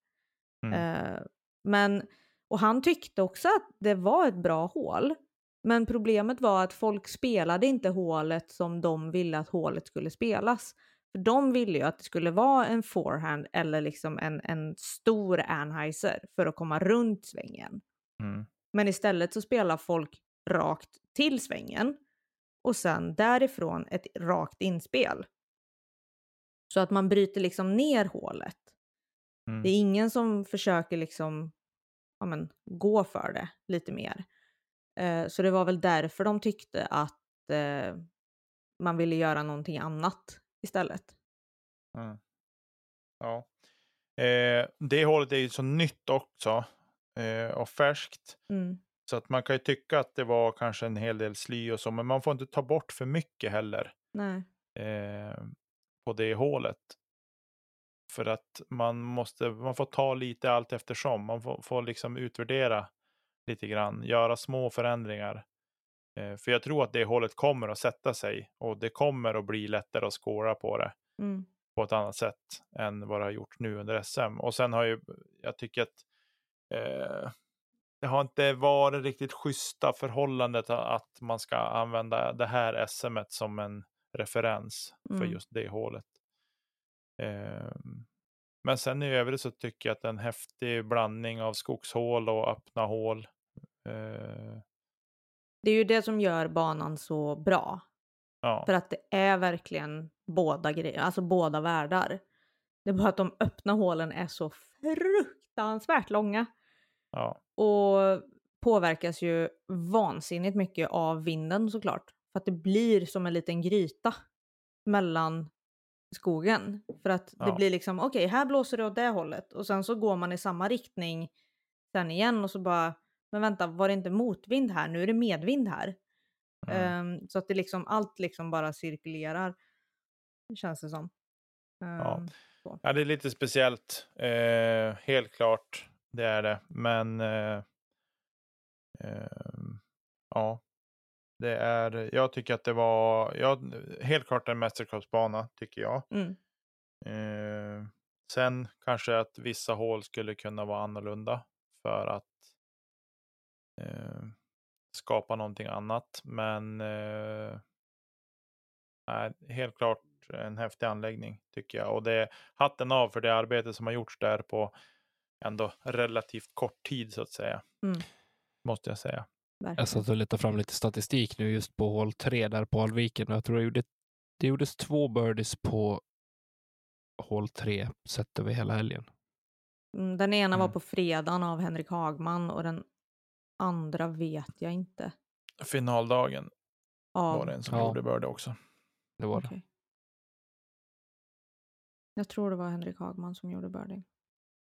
Mm.
Eh, men, och han tyckte också att det var ett bra hål. Men problemet var att folk spelade inte hålet som de ville att hålet skulle spelas. För de ville ju att det skulle vara en forehand eller liksom en, en stor Anheuser för att komma runt svängen.
Mm.
Men istället så spelar folk rakt till svängen och sen därifrån ett rakt inspel. Så att man bryter liksom ner hålet.
Mm.
Det är ingen som försöker liksom ja, men, gå för det lite mer. Eh, så det var väl därför de tyckte att eh, man ville göra någonting annat istället.
Mm. Ja. Eh, det hålet är ju så nytt också eh, och färskt.
Mm.
Så att man kan ju tycka att det var kanske en hel del sly och så, men man får inte ta bort för mycket heller
Nej.
eh, på det hålet. För att man måste, man får ta lite allt eftersom. Man får, får liksom utvärdera lite grann, göra små förändringar. Eh, för jag tror att det hålet kommer att sätta sig och det kommer att bli lättare att skåra på det
Mm.
på ett annat sätt än vad det har gjort nu under SM. Och sen har ju, jag tycker att eh, det har inte varit riktigt schyssta förhållandet att man ska använda det här SMet som en referens för
Mm.
just det hålet. Eh, men sen i övrigt så tycker jag att en häftig blandning av skogshål och öppna hål. Eh,
Det är ju det som gör banan så bra.
ja,
För att det är verkligen båda grejer, alltså båda världar. Det är bara att de öppna hålen är så fruktansvärt långa.
ja,
Och påverkas ju vansinnigt mycket av vinden såklart. För att det blir som en liten gryta mellan skogen. För att det
Ja.
blir liksom, okej här blåser det åt det hållet. Och sen så går man i samma riktning sen igen och så bara, men vänta var det inte motvind här? Nu är det medvind här.
mm,
Ehm, så att det liksom, allt liksom bara cirkulerar. Känns det som.
Ja.
Ehm.
Ja, det är lite speciellt. Eh, helt klart, det är det. Men eh, ehm, ja, det är. Jag tycker att det var ja, helt klart en mästerskapsbana tycker jag.
Mm.
Eh, sen kanske att vissa hål skulle kunna vara annorlunda för att eh, skapa någonting annat. Men eh, helt klart en häftig anläggning tycker jag. Och det är hatten av för det arbete som har gjorts där på ändå relativt kort tid så att säga.
Mm.
Måste jag säga.
Verkligen.
Jag satt och letade fram lite statistik nu just på hål 3 där på Alviken och jag tror det, gjorde, det gjordes två birdies på hål 3 sett över hela helgen.
Mm, den ena var
Mm.
på fredagen av Henrik Hagman och den andra vet jag inte.
Finaldagen
Av...
var det en som
Ja.
gjorde börde också.
Det var det.
Jag tror det var Henrik Hagman som gjorde birdie.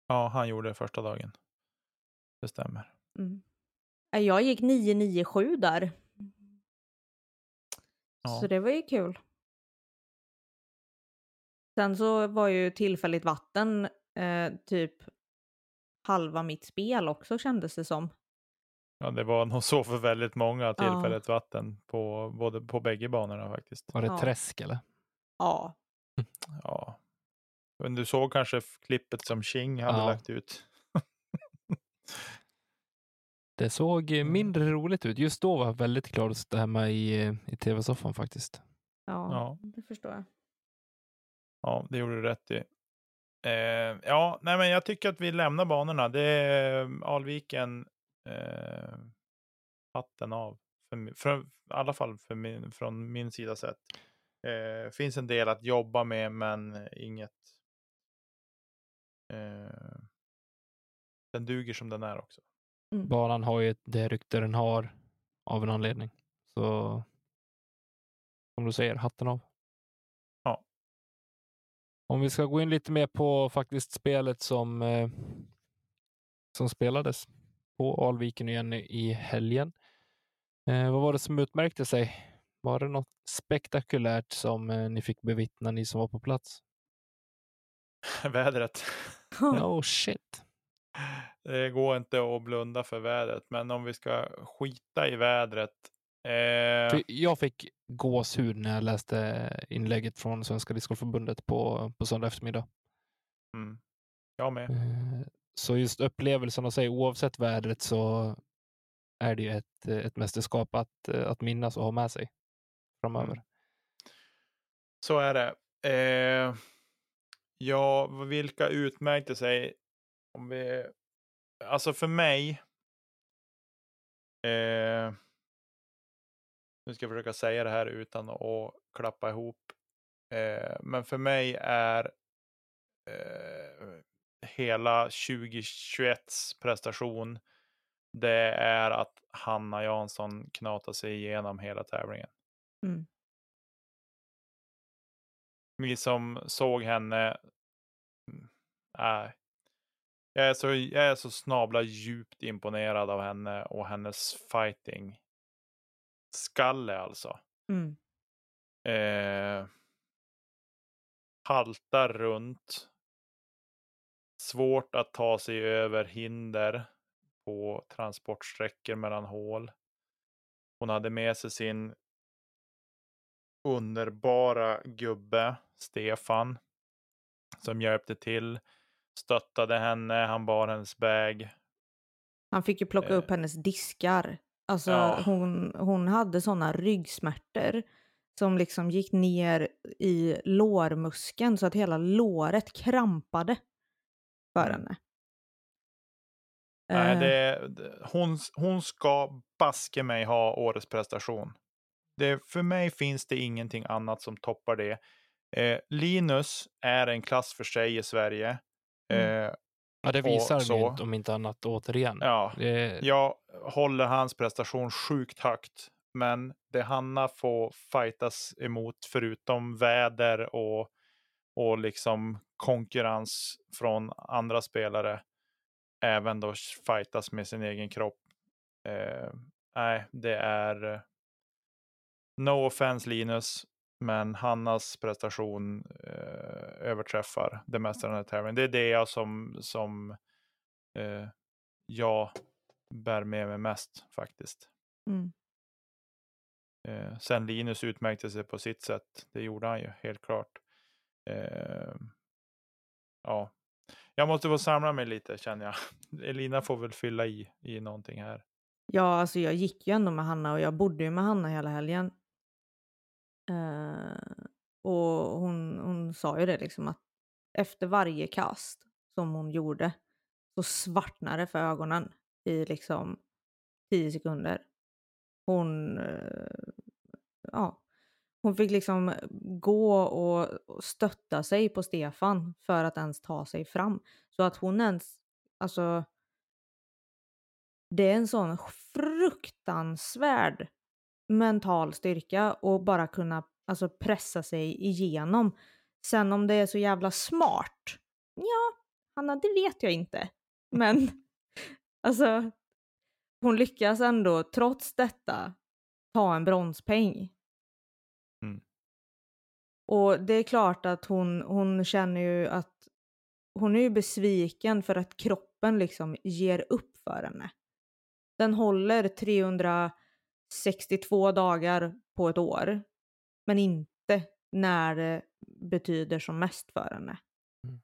Ja, han gjorde det första dagen. Det stämmer.
Mm. Jag gick 997 där.
Ja.
Så det var ju kul. Sen så var ju tillfälligt vatten eh, typ halva mitt spel också kändes det som.
Ja, det var nog så för väldigt många tillfället vatten på både på bägge banorna faktiskt.
Var det
Ja.
träsk eller?
Ja, <laughs>
Ja. Men du såg kanske klippet som Ching hade
Ja.
lagt ut. <laughs>
Det såg eh,
Mm.
mindre roligt ut. Just då var jag väldigt glad att sitta hemma i, eh, i tv-soffan faktiskt.
ja,
Ja.
det förstår jag.
Ja, det gjorde du rätt i. Eh, ja, nej, men jag tycker att vi lämnar banorna. Det är eh, Alviken eh, hatten av. För, för, I alla fall för min, från min sida sett. Eh, finns en del att jobba med, men inget. Eh, den duger som den är också.
Banan har ju det rykte den har av en anledning. Så som du säger, hatten av.
Ja.
Om vi ska gå in lite mer på faktiskt spelet som, eh, som spelades på Alviken igen i- i helgen. Eh, vad var det som utmärkte sig? Var det något spektakulärt som eh, ni fick bevittna, ni som var på plats? <laughs>
vädret. <laughs>
Oh shit.
Det går inte att blunda för vädret, men om vi ska skita i vädret. Eh,
jag fick gåshud när jag läste inlägget från Svenska Discgolfförbundet på, på söndag eftermiddag.
mm, jag med.
Eh, Så just upplevelsen av sig, oavsett vädret, så är det ju ett, ett mästerskap att, att minnas och ha med sig framöver.
Mm. Så är det. Eh, ja, vilka utmärkte sig? Om vi, alltså för mig. Eh, nu ska jag försöka säga det här utan att klappa ihop. Eh, men för mig är eh, hela 2021s prestation. Det är att Hanna Jansson knatar sig igenom hela tävlingen.
Mm.
Ni som såg henne. mm, Nej. Jag är, så, jag är så snabla djupt imponerad av henne och hennes fighting. Skalle alltså.
Mm.
Eh, haltar runt. Svårt att ta sig över hinder på transportsträckor mellan hål. Hon hade med sig sin underbara gubbe Stefan som hjälpte till, stöttade henne, han bar hennes bag.
Han fick ju plocka
Eh.
upp hennes diskar. Alltså
Ja.
hon, hon hade sådana ryggsmärtor som liksom gick ner i lårmuskeln så att hela låret krampade för
Mm.
henne.
Nej,
Eh,
det, det, hon, hon ska baske mig ha årets prestation. Det, för mig finns det ingenting annat som toppar det. Eh, Linus är en klass för sig i Sverige.
Mm.
Eh,
Ja, det visar
så-
om inte annat återigen.
ja,
Det,
jag håller hans prestation sjukt högt. Men det Hanna får fightas emot förutom väder och, och liksom konkurrens från andra spelare. Även då fightas med sin egen kropp. Eh, nej, det är... eh, No offense Linus, men Hannas prestation eh, överträffar det mesta den här tävlingen. Det är det jag som, som eh, jag bär med mig mest faktiskt.
mm.
Eh, sen Linus utmärkte sig på sitt sätt. Det gjorde han ju helt klart. Eh, ja, jag måste få samla mig lite känner jag. <laughs> Elina får väl fylla i i någonting här.
Ja, alltså jag gick ju ändå med Hanna och jag bodde ju med Hanna hela helgen. Eh, och hon, hon sa ju det liksom att efter varje kast som hon gjorde så svartnade det för ögonen i liksom tio sekunder. Hon, eh, ja, hon fick liksom eh, gå och och stötta sig på Stefan för att ens ta sig fram. Så att hon ens, alltså det är en sån fruktansvärd mental styrka och bara kunna alltså, pressa sig igenom. Sen om det är så jävla smart? Ja, Hanna, det vet jag inte. Men <laughs> alltså, hon lyckas ändå trots detta ta en bronspeng.
Mm.
Och det är klart att hon, hon känner ju att hon är ju besviken för att kroppen liksom ger upp för henne. Den håller 362 dagar på ett år, men inte när det betyder som mest för henne.
Mm.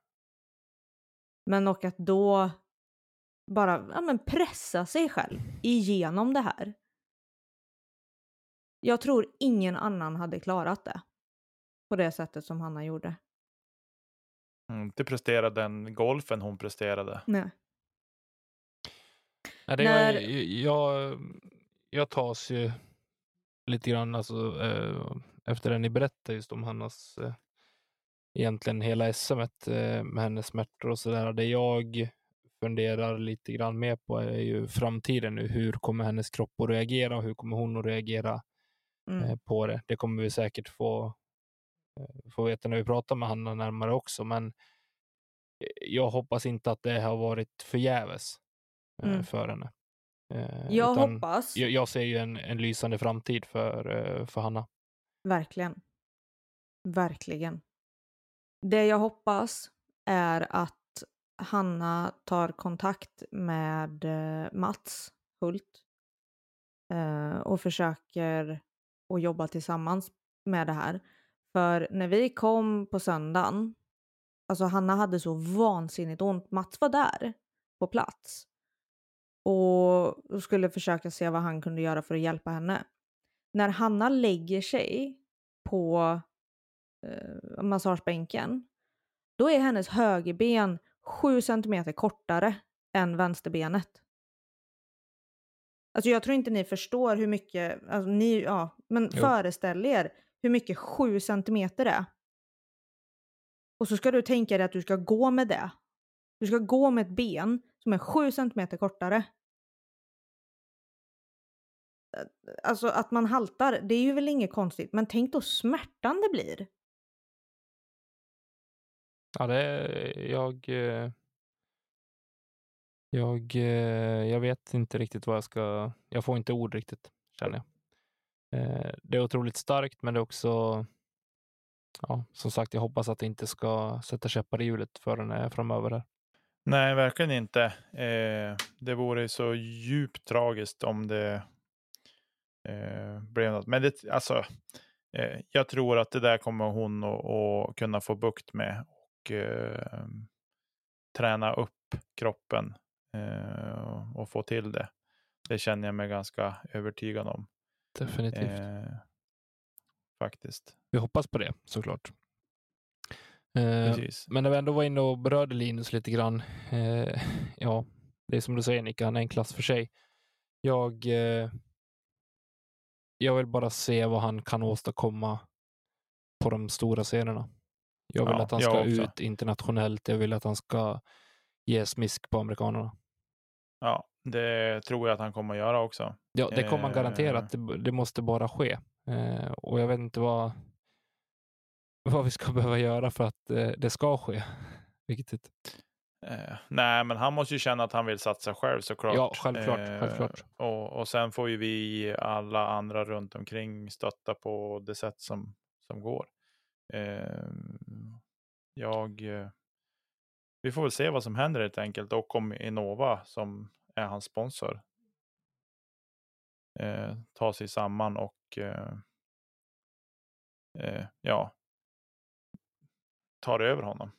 Men och att då bara ja, men pressa sig själv igenom det här. Jag tror ingen annan hade klarat det på det sättet som Hanna gjorde.
Mm, Inte presterade den golfen hon presterade.
Nej.
Nej, det
När-
jag, jag, jag tas ju lite grann alltså, eh, efter det ni berättade just om Hannas eh, egentligen hela SM eh, med hennes smärtor och sådär. Det jag funderar lite grann mer på är ju framtiden nu. Hur kommer hennes kropp att reagera och hur kommer hon att reagera
Mm.
eh, på det? Det kommer vi säkert få, eh, få veta när vi pratar med Hanna närmare också, men eh, jag hoppas inte att det har varit förgäves
Mm.
för henne. Eh,
Jag
utan
hoppas.
Jag, jag ser ju en, en lysande framtid för, eh, för Hanna.
Verkligen. Verkligen. Det jag hoppas är att Hanna tar kontakt med eh, Mats Hult och försöker att jobba tillsammans med det här. För när vi kom på söndagen, alltså Hanna hade så vansinnigt ont. Mats var där på plats och skulle försöka se vad han kunde göra för att hjälpa henne. När Hanna lägger sig på eh, massagebänken, då är hennes högerben sju centimeter kortare än vänsterbenet. Alltså jag tror inte ni förstår hur mycket, alltså ni, ja, men
Jo.
föreställ er hur mycket sju centimeter är. Och så ska du tänka dig att du ska gå med det. Du ska gå med ett ben som är sju centimeter kortare. Alltså att man haltar, det är ju väl inget konstigt, men tänk då smärtan det blir.
Ja, det är, jag, eh, jag, eh, jag vet inte riktigt vad jag ska, jag får inte ord riktigt, känner jag. Eh, Det är otroligt starkt, men det är också, ja, som sagt, jag hoppas att det inte ska sätta käppar i hjulet förrän eh, framöver. Här.
Nej, verkligen inte. Eh, det vore så djupt tragiskt om det eh, blev något. Men det, alltså, eh, jag tror att det där kommer hon att, kunna få bukt med och eh, träna upp kroppen eh, och få till det. Det känner jag mig ganska övertygad om.
Definitivt.
Eh, faktiskt.
Vi hoppas på det, såklart. Eh,
Precis.
Men när vi ändå var inne och berörde Linus lite grann. Ja, det är som du säger Nicka, han är en klass för sig. Jag, eh, jag vill bara se vad han kan åstadkomma på de stora scenerna. Jag vill
Ja,
att han ska ut internationellt. Jag vill att han ska ge smisk på amerikanerna.
Ja, det tror jag att han kommer att göra också.
Ja, det kommer han garantera
Eh.
det, det måste bara ske. Eh, och jag vet inte vad, vad vi ska behöva göra för att eh, det ska ske. <laughs> Riktigt.
Eh, nej, men han måste ju känna att han vill satsa själv såklart.
Ja, självklart, självklart.
Och, och sen får ju vi alla andra runt omkring stötta på det sätt som, som går. Eh, jag... eh, Vi får väl se vad som händer helt enkelt och om Innova som är hans sponsor eh, tar sig samman och eh, eh, ja, tar över honom.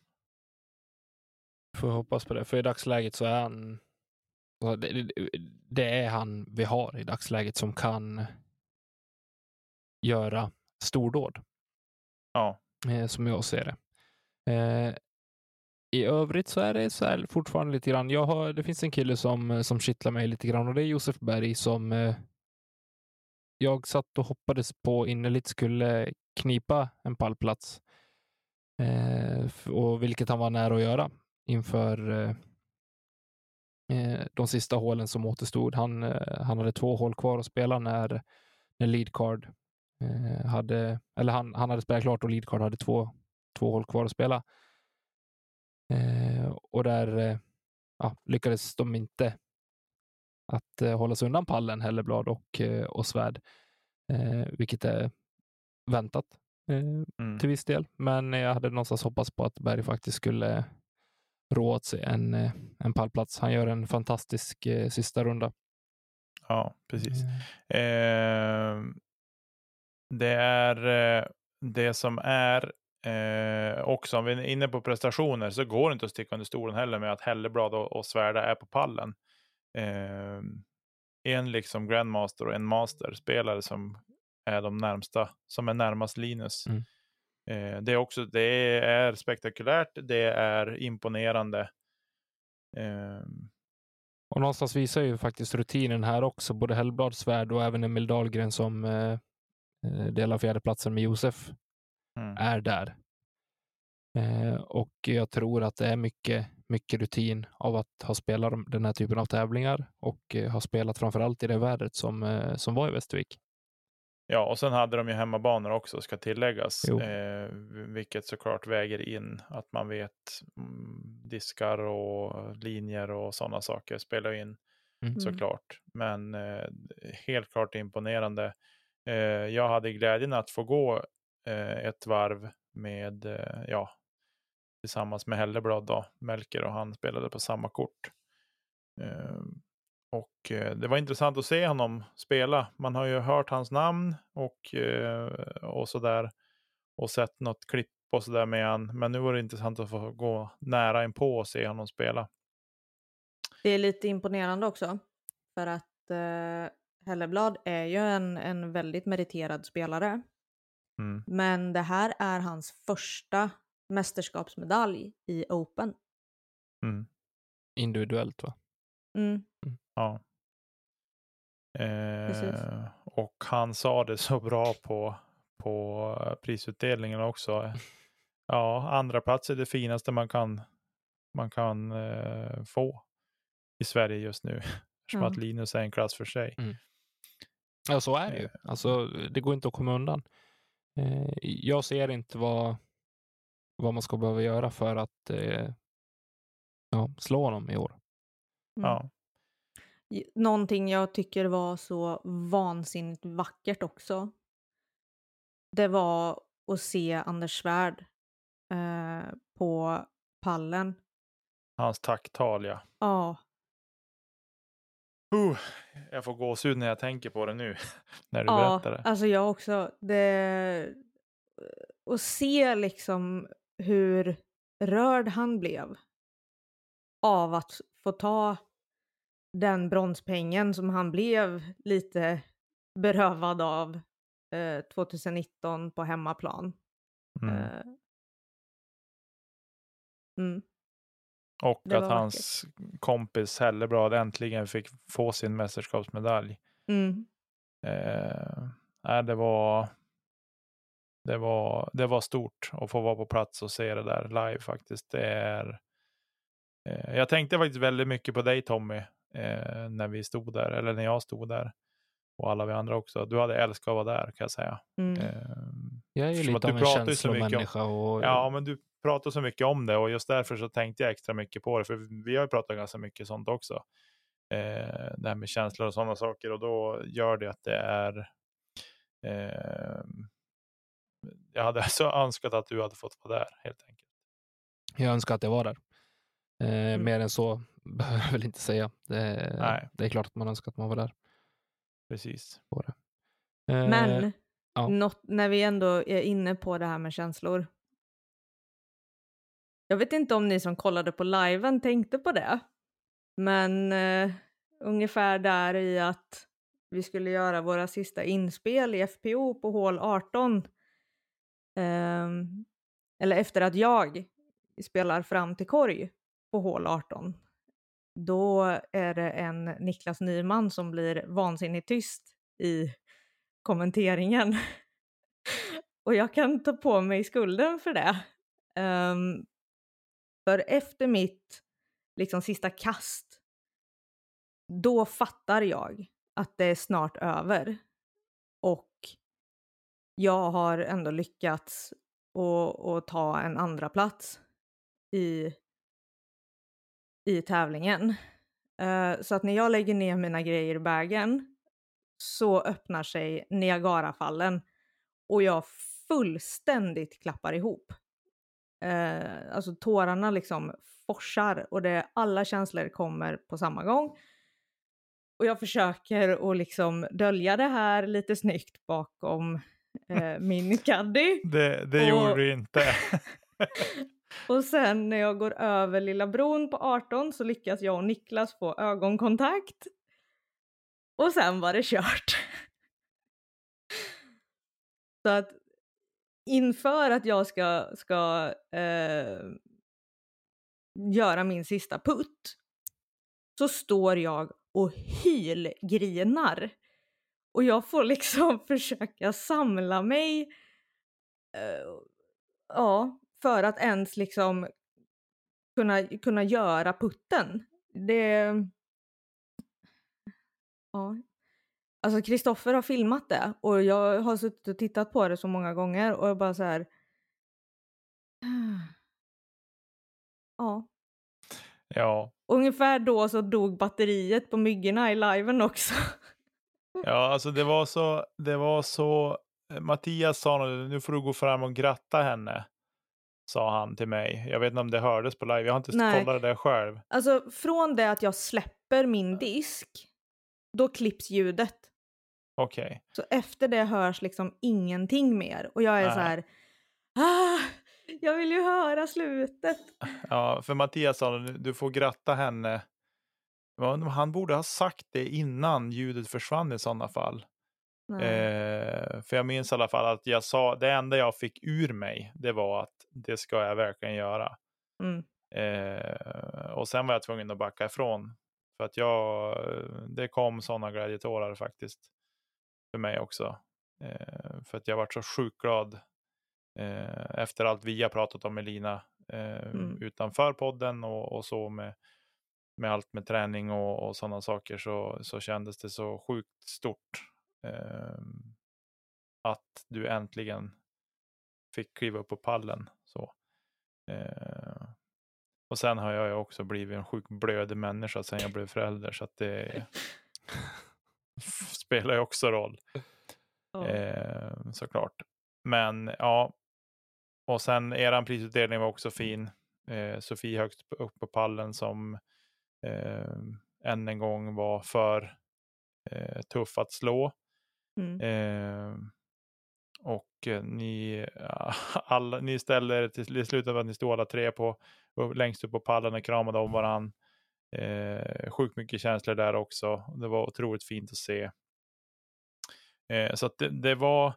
Får hoppas på det. För i dagsläget så är han... Det, är han vi har i dagsläget som kan göra stordåd.
Ja,
eh, som jag ser det. Eh, I övrigt så är det så här fortfarande lite grann. Jag har, det finns en kille som, som kittlar mig lite grann och det är Josef Berg som eh, jag satt och hoppades på innerligt skulle knipa en pallplats. Och vilket han var nära att göra inför eh, eh, de sista hålen som återstod. Han, eh, han hade två hål kvar att spela när, när leadcard eh, hade, eller han, han hade spelat klart och leadcard hade två, två hål kvar att spela. Och där ja, lyckades de inte att eh, hålla sig undan pallen, Helleblad och, och Svärd, vilket är väntat
mm.
till viss del. Men jag hade någonstans hoppats på att Berg faktiskt skulle rå åt sig en, eh, en pallplats. Han gör en fantastisk eh, sista runda.
ja precis.
Eh,
Eh, det är eh, det som är eh, också, om vi är inne på prestationer så går det inte att sticka under stolen heller med att Helleblad och, och Svärda är på pallen. Eh, en liksom Grandmaster och en Master-spelare som är de närmsta, som är närmast Linus.
Mm.
Eh, det är också, det är spektakulärt, det är imponerande. Eh,
Och någonstans visar ju faktiskt rutinen här också, både Hellblad, Svärd och även Emil Dahlgren som eh, eh, delar fjärdeplatsen med Josef
mm.
är där. Eh, och jag tror att det är mycket, mycket rutin av att ha spelat de- den här typen av tävlingar och eh, ha spelat framförallt i det vädret som, eh, som var i Västervik.
Ja, och sen hade de ju hemmabanor också, ska tilläggas. Eh, vilket såklart väger in att man vet mm, diskar och linjer och sådana saker spelar in
Mm.
såklart. Men eh, helt klart imponerande. Eh, jag hade glädjen att få gå eh, ett varv med, eh, ja, tillsammans med Helleblad då, Melker och han spelade på samma kort. Och eh, det var intressant att se honom spela. Man har ju hört hans namn och, eh, och sådär och sett något klipp och sådär med han. Men nu var det intressant att få gå nära in på och se honom spela.
Det är lite imponerande också. För att eh, Helleblad är ju en, en väldigt meriterad spelare.
Mm.
Men det här är hans första mästerskapsmedalj i Open.
Mm.
Individuellt va?
Mm.
Ja. Eh, och han sa det så bra på, på prisutdelningen också. <laughs> Ja, andra plats är det finaste man kan, man kan eh, få i Sverige just nu. <laughs> Eftersom
Ja.
att Linus är en klass för sig.
Ja, så är det ju.
Eh,
Alltså, det går inte att komma undan. Eh, jag ser inte vad, vad man ska behöva göra för att eh, ja, slå honom i år.
Mm.
Ja.
Någonting jag tycker var så vansinnigt vackert också. Det var att se Anders Svärd eh, på pallen.
Hans tacktal ja.
Ja,
Uh, jag får gåshud när jag tänker på det nu. <laughs> när du
ja
berättar det.
alltså jag också. Det... Och se liksom hur rörd han blev av att få ta den bronspengen som han blev lite berövad av eh, 2019 på hemmaplan.
Mm.
Eh, mm.
Och
det
att hans kompis Helleblad äntligen fick få sin mästerskapsmedalj.
Mm.
Eh, det var det var, det var stort att få vara på plats och se det där live faktiskt. Det är, eh, jag tänkte faktiskt väldigt mycket på dig Tommy eh, när vi stod där, eller när jag stod där. Och alla vi andra också. Du hade älskat att vara där kan jag säga.
Mm.
Eh,
Jag är ju lite
att
av
du
en känslomänniska. Och,
Ja, men du pratar så mycket om det och just därför så tänkte jag extra mycket på det. För vi har ju pratat ganska mycket sånt också. Eh, det här med känslor och sådana saker och då gör det att det är eh, jag hade <laughs> så önskat att du hade fått vara där helt enkelt.
Jag önskar att jag var där. Eh,
Mm.
Mer än så behöver jag väl inte säga. Det,
Nej.
det är klart att man önskar att man var där.
Precis.
Eh,
Men
ja.
något, när vi ändå är inne på det här med känslor. Jag vet inte om ni som kollade på liven tänkte på det. Men eh, ungefär där i att vi skulle göra våra sista inspel i FPO på hål 18. Ehm, eller efter att jag spelar fram till korg på hål 18. Då är det en Niklas Nyman som blir vansinnigt tyst i kommenteringen. <laughs> Och jag kan ta på mig skulden för det. Um, för efter mitt liksom sista kast, då fattar jag att det är snart över. Och jag har ändå lyckats att, att ta en andra plats i, i tävlingen. Eh, så att när jag lägger ner mina grejer i bagen så öppnar sig Niagarafallen och jag fullständigt klappar ihop. Eh, alltså tårarna liksom forsar och det, alla känslor kommer på samma gång. Och jag försöker att liksom dölja det här lite snyggt bakom eh, min <laughs> caddy.
Det, det
Och-
gjorde du inte. <laughs> <laughs>
Och sen när jag går över Lilla bron på 18 så lyckas jag och Niklas få ögonkontakt. Och sen var det kört. <laughs> Så att inför att jag ska, ska eh, göra min sista putt så står jag och hylgrinar. Och jag får liksom <laughs> försöka samla mig eh, ja, för att ens liksom kunna, kunna göra putten. Det... Ja. Alltså Kristoffer har filmat det och jag har suttit och tittat på det så många gånger och jag bara så här. <sighs> Ja.
ja,
Ungefär då så dog batteriet på myggorna i liven också. <laughs>
ja, alltså det var så. Det var så. Mattias sa nu, nu får du gå fram och gratta henne. Sa han till mig. Jag vet inte om det hördes på live. Jag har inte
Nej.
kollat det själv.
Alltså från det att jag släpper min disk, då klipps ljudet.
Okej.
Så efter det hörs liksom ingenting mer. Och jag är
Nej.
så här, ah, jag vill ju höra slutet.
Ja, för Mattias sa du får gratta henne. Han borde ha sagt det innan ljudet försvann i sådana fall. Eh, för jag minns i alla fall att jag sa, det enda jag fick ur mig, det var att det ska jag verkligen göra.
Mm.
Eh, och sen var jag tvungen att backa ifrån. För att jag, det kom sådana glädjetårar faktiskt. För mig också. Eh, för att jag varit så sjukt glad. Eh, efter allt vi har pratat om Elina. Eh,
Mm.
Utanför podden och, och så med, med allt med träning och, och sådana saker. Så, så kändes det så sjukt stort. Eh, att du äntligen fick kliva upp på pallen. Så. Eh, och sen har jag ju också blivit en sjukt blödig människa sen jag blev förälder. Så att det <laughs> <laughs> spelar ju också roll. Eh, såklart. Men ja. Och sen eran prisutdelning var också fin. Eh, Sofie högst upp på pallen som eh, än en gång var för eh, tuff att slå.
Mm.
Ehm, eh, och ni, <laughs> alla, ni ställde er till, till att ni stod alla tre på, längst upp på pallen och kramade om varandra. Eh, sjukt mycket känslor där också. Det var otroligt fint att se. Eh, så att det, det var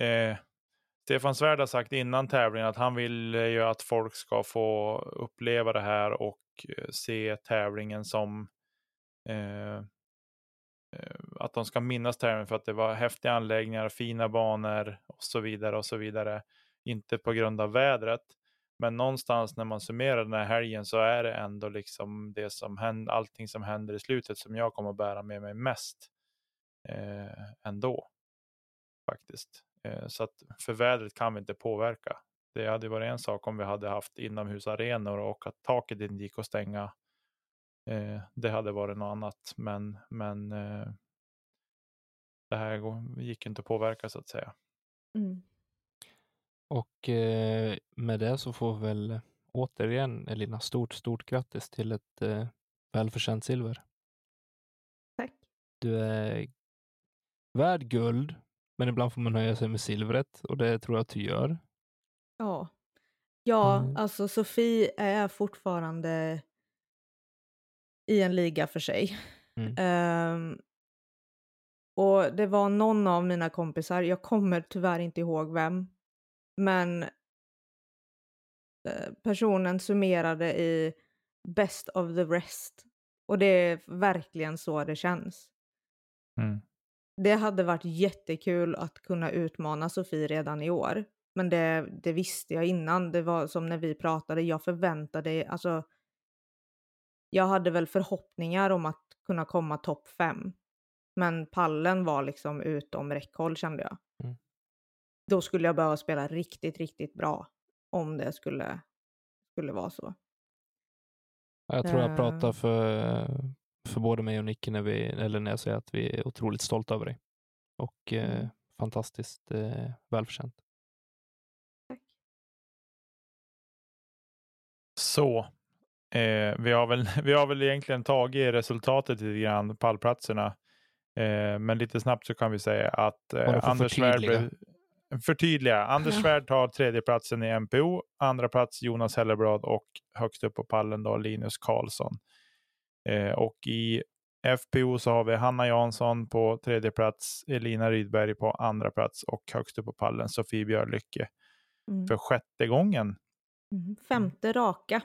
eh, Stefan Svärd har sagt innan tävlingen att han vill eh, ju att folk ska få uppleva det här och eh, se tävlingen som eh, Eh, att de ska minnas tävlingen för att det var häftiga anläggningar, fina banor och så vidare och så vidare. Inte på grund av vädret, men någonstans när man summerar den här helgen så är det ändå liksom det som händer, allting som händer i slutet som jag kommer att bära med mig mest eh, ändå. Faktiskt. Eh, så att för vädret kan vi inte påverka. Det hade varit en sak om vi hade haft inomhusarenor och att taket inte gick att stänga. Eh, det hade varit något annat, men, men eh, det här gick inte att påverka så att säga.
Mm.
Och eh, med det så får vi väl återigen Elina stort, stort grattis till ett eh, välförtjänt silver.
Tack.
Du är värd guld, men ibland får man nöja sig med silvret och det tror jag att du gör.
Ja. Ja,
Mm.
alltså Sofie är fortfarande i en liga för sig.
Mm.
Ehm, och det var någon av mina kompisar, jag kommer tyvärr inte ihåg vem, men eh, personen summerade i best of the rest. Och det är verkligen så det känns.
Mm.
Det hade varit jättekul att kunna utmana Sofie redan i år. Men det, det visste jag innan. Det var som när vi pratade, jag förväntade, alltså. Jag hade väl förhoppningar om att kunna komma topp fem. Men pallen var liksom utom räckhåll kände jag.
Mm.
Då skulle jag behöva spela riktigt, riktigt bra. Om det skulle, skulle vara så.
Jag tror jag pratar
Eh.
för, för både mig och Nicky när, vi, eller när jag säger att vi är otroligt stolta över dig. Och eh,
Mm.
fantastiskt eh, välförtjänt.
Tack.
Så. Eh, vi, har väl, <laughs> vi har väl egentligen tagit resultatet lite grann, pallplatserna. Eh, men lite snabbt så kan vi säga att eh, Anders Svärd
förtydliga.
Anders
Ja.
Svärd tar tredje platsen i MPO, andra plats Jonas Hellebrad och högst upp på pallen då Linus Karlsson. Eh, och i FPO så har vi Hanna Jansson på tredje plats, Elina Rydberg på andra plats och högst upp på pallen Sofie Björlycke
Mm.
för sjätte gången.
Mm. Femte raka.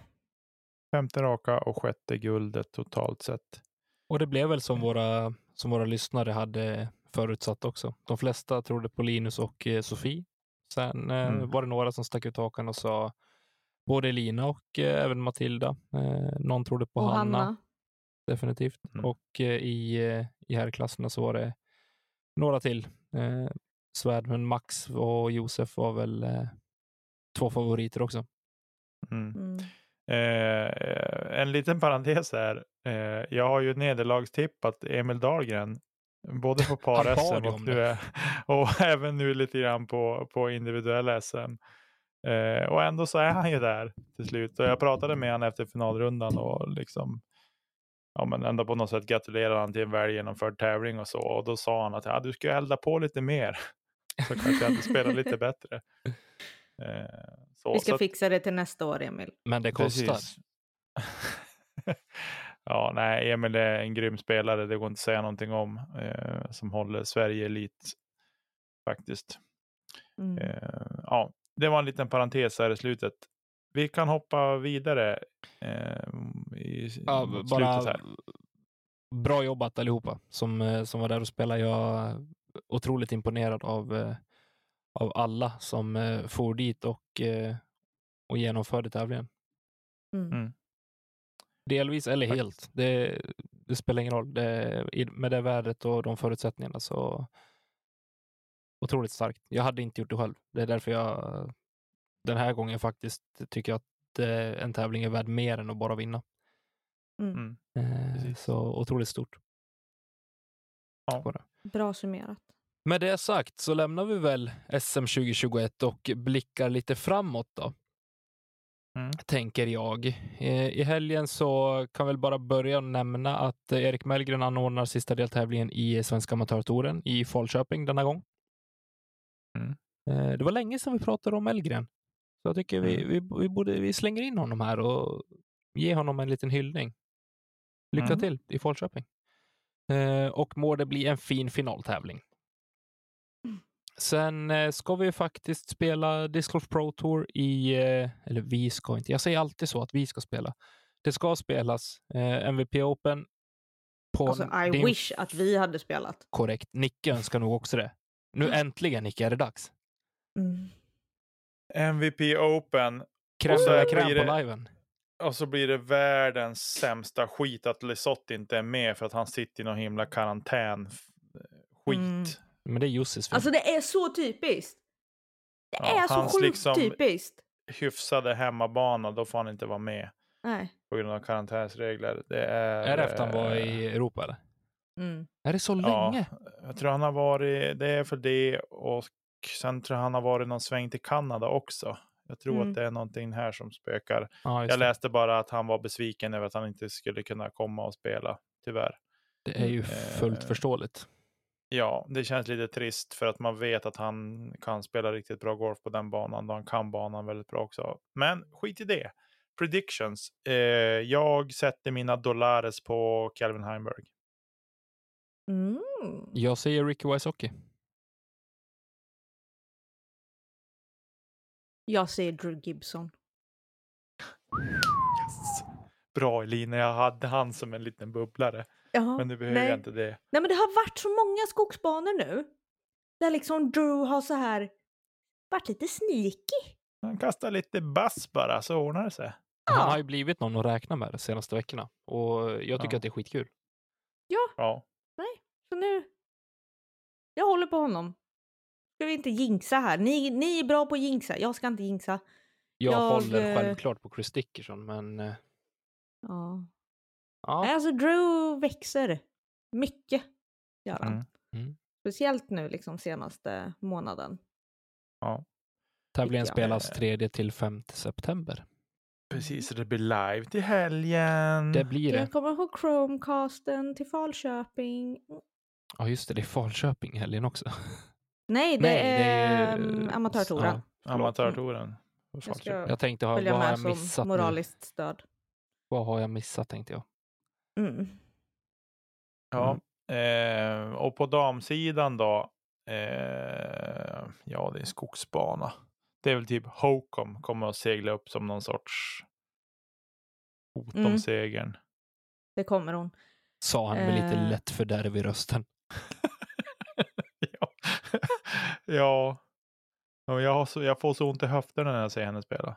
Femte raka och sjätte guldet totalt sett.
Och det blev väl som våra, som våra lyssnare hade förutsatt också. De flesta trodde på Linus och eh, Sofie. Sen eh,
Mm.
var det några som stack ut hakan och sa både Elina och eh, även Matilda. Eh, någon trodde på Hanna,
Hanna.
definitivt.
Mm.
Och eh, i, i herrklasserna så var det några till. Eh, Svärd, men Max och Josef var väl eh, två favoriter också.
Mm. Eh, en liten parentes här. Eh, jag har ju nederlagstippat Emil Dahlgren. Både på <laughs> par-SM och, är, <laughs> och även nu lite grann på, på individuella SM. Eh, och ändå så är han ju där till slut. Och jag pratade med honom efter finalrundan och liksom ja, men ändå på något sätt gratulerade han till en väl genomförd tävling och så. Och då sa han att ja, du ska elda på lite mer. <laughs> Så kanske jag hade spelat lite bättre. Eh, så,
Vi ska
så att-
fixa det till nästa år, Emil.
Men det kostar. <laughs>
Ja, nej, Emil är en grym spelare. Det går inte att säga någonting om. Eh, som håller Sverige elit faktiskt.
Mm.
Eh, ja, det var en liten parentes här i slutet. Vi kan hoppa vidare eh, i
Ja,
slutet här.
bra jobbat allihopa som, eh, som var där och spelade. Jag är otroligt imponerad av, eh, av alla som eh, for dit och, eh, och genomförde tävlingen.
Mm.
Mm.
Delvis eller
Tack.
helt. Det, det spelar ingen roll. Det, med det värdet och de förutsättningarna så otroligt starkt. Jag hade inte gjort det själv. Det är därför jag den här gången faktiskt tycker att eh, en tävling är värd mer än att bara vinna.
Mm.
Mm.
Eh, så otroligt stort.
Ja.
Bra summerat.
Med det sagt så lämnar vi väl SM 2021 och blickar lite framåt då.
Mm.
Tänker jag. Eh, I helgen så kan väl bara börja nämna att Erik Mellgren anordnar sista deltävlingen i Svenska Amatörtouren i Falköping denna gång.
Mm.
Eh, Det var länge sedan vi pratade om Mellgren. Så jag tycker vi,
Mm.
vi, vi, borde, vi slänger in honom här och ger honom en liten hyllning. Lycka
Mm.
till i Falköping. Eh, och må det bli en fin finaltävling. Sen eh, ska vi faktiskt spela Disc Golf Pro Tour i, eh, eller vi ska inte, jag säger alltid så att vi ska spela. Det ska spelas eh, MVP Open på
Alltså, I
din
wish att vi hade spelat.
korrekt. Nicke önskar nog också det. Nu äntligen Nicke är det dags.
Mm.
MVP Open
Kräm
så
de där
blir
kräm på
det-
liven.
och så blir det världens sämsta skit att Lesoth inte är med för att han sitter i någon himla karantän. Skit.
Mm.
Men det är Jussis fel.
Alltså det är så typiskt. Det
Ja,
är så sjukt
liksom-
typiskt.
Hyfsade hemmabana, då får han inte vara med
Nej.
på grund av karantänsregler. Det är...
är det efter han var
eh,
i Europa eller?
Mm.
Är det så
Ja,
länge?
jag tror han har varit, det är för det och sen tror jag han har varit någon sväng till Kanada också. Jag tror
Mm.
att det är någonting här som spökar.
Ja,
Jag
det.
läste bara att han var besviken över att han inte skulle kunna komma och spela, tyvärr.
det är ju
Eh,
fullt förståeligt.
Ja, det känns lite trist för att man vet att han kan spela riktigt bra golf på den banan och han kan banan väldigt bra också. Men skit i det. Predictions. Eh, jag sätter mina dollares på Calvin Heimberg.
Mm.
Jag säger Ricky Wysocki.
Jag säger Drew Gibson.
Yes. Bra Elina, jag hade han som en liten bubblare.
Ja,
Men nu behöver
nej.
jag inte det.
Nej men det har varit så många skogsbanor nu. Där liksom Drew har så här varit lite sneaky.
Han kastar lite bass bara så ordnar det sig.
Han har
Ja.
ju blivit någon att räkna med de senaste veckorna. Och jag tycker
Ja.
att det är skitkul.
Ja,
Så nu. Jag håller på honom. Ska vi inte jinxa här? Ni, ni är bra på att jinxa. Jag ska inte jinxa.
Jag,
Jag,
håller
eh,
självklart på Chris Dickerson, men eh,
Ja.
Ja.
Nej, Alltså Drew växer. Mycket. Gör han.
Mm.
Mm.
Speciellt nu liksom senaste månaden.
ja.
Tävlingen
jag.
spelas 3 till 5 september.
Precis, det blir live till helgen.
Det blir det.
Jag kommer ihåg Chromecasten till Falköping.
Ja, just det. Det är Falköping helgen också. <laughs>
Nej, det
Nej,
är,
det är ju-
mm, amatörtouren.
Ja,
Förlåt.
Amatörtouren.
Jag
jag tänkte, ha, vad har jag missat nu?
moraliskt stöd.
Vad har jag missat tänkte jag.
Mm.
Ja, eh, och på damsidan då. Eh, ja, det är en skogsbana. Det är väl typ Hocom kommer att segla upp som någon sorts hot om
Mm.
segern.
Det kommer hon.
Sa han med lite
Eh.
lätt fördärv i rösten. <laughs>
ja. <laughs> ja. Ja, Jag, har så, jag får så ont i höfterna när jag ser henne spela.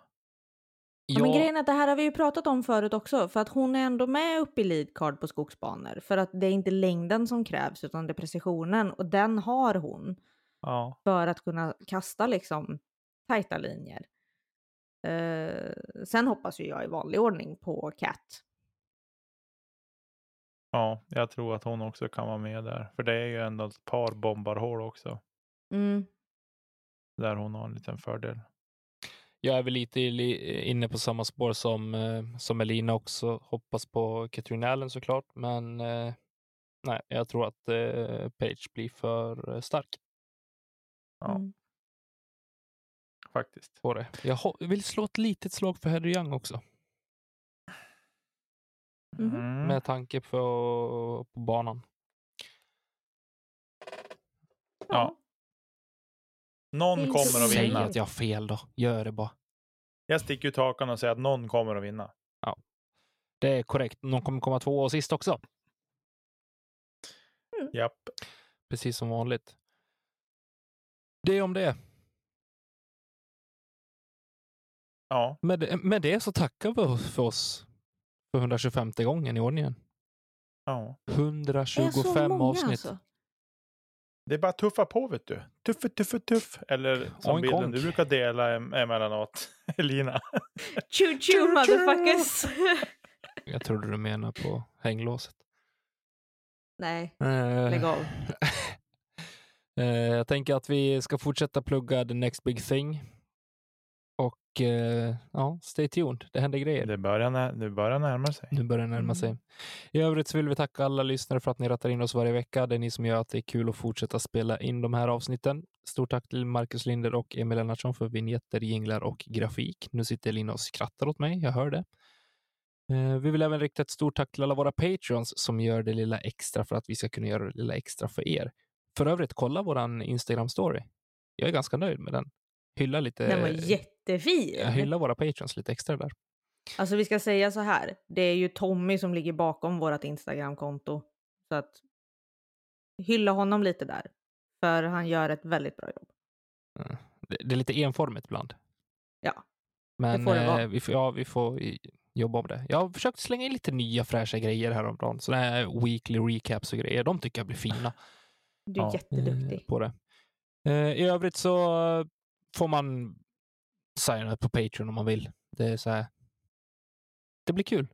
Ja. Men grejen är att det här har vi ju pratat om förut också. För att hon är ändå med uppe i leadcard på skogsbanor. För att det är inte längden som krävs utan det är precisionen. Och den har hon.
Ja,
För att kunna kasta liksom tajta linjer. Eh, sen hoppas ju jag i vanlig ordning på Cat.
ja, jag tror att hon också kan vara med där. För det är ju ändå ett par bombarhål också.
Mm.
Där hon har en liten fördel.
Jag är väl lite inne på samma spår som, eh, som Elina också. Hoppas på Katrin Allen såklart, men eh, nej, jag tror att eh, Page blir för stark.
Ja.
Mm.
Faktiskt.
På det. Jag vill slå ett litet slag för Harry Young också.
Mhm.
Mm.
Med tanke på, på banan.
Ja. Någon kommer att
Säg
vinna.
att jag har fel då. Gör det bara.
Jag sticker ut hakan och säger att någon kommer att vinna.
Det är korrekt. Någon kommer komma två och sist också.
Japp.
Precis som vanligt. Det om det.
Ja.
Med, det- med det så tackar vi för oss för 125 gången i ordningen.
ja.
Det är så
125
många
avsnitt.
alltså.
Det är bara att tuffa på vet du. Tuffe, tuffe, tuff. Eller som
Oink,
bilden
oink.
du brukar dela em- emellanåt. <laughs> Elina.
Choo choo motherfuckers! <laughs>
Jag trodde du menar på hänglåset.
Nej,
Eh,
lägg av. <laughs>
eh, jag tänker att vi ska fortsätta plugga the next big thing. Och eh, ja, stay tuned. Det händer grejer.
Det börjar, när, det börjar närma sig.
Nu börjar det närma
Mm.
sig. I övrigt så vill vi tacka alla lyssnare för att ni rattar in oss varje vecka. Det är ni som gör att det är kul att fortsätta spela in de här avsnitten. Stort tack till Marcus Linder och Emil Lennartsson för vignetter, jinglar och grafik. Nu sitter Elina och skrattar åt mig, jag hör det. Eh, Vi vill även rikta ett stort tack till alla våra patreons som gör det lilla extra för att vi ska kunna göra det lilla extra för er. För övrigt, kolla våran Instagram-story. Jag är ganska nöjd med den. Hylla lite.
Den var jättefin.
Jag hyllar våra patreons lite extra där.
Alltså vi ska säga så här. Det är ju Tommy som ligger bakom vårt Instagramkonto. Så att hylla honom lite där. För han gör ett väldigt bra jobb.
Det, det är lite enformigt ibland.
Ja,
Men
får det vara.
eh, vi, får, ja, vi får jobba om det. Jag har försökt slänga in lite nya fräscha grejer häromdagen. Sådana här weekly recaps och grejer. De tycker jag blir fina.
Du är
Ja.
jätteduktig.
eh, på det. Eh, I övrigt så får man signa på Patreon om man vill. Det är så här. Det blir kul.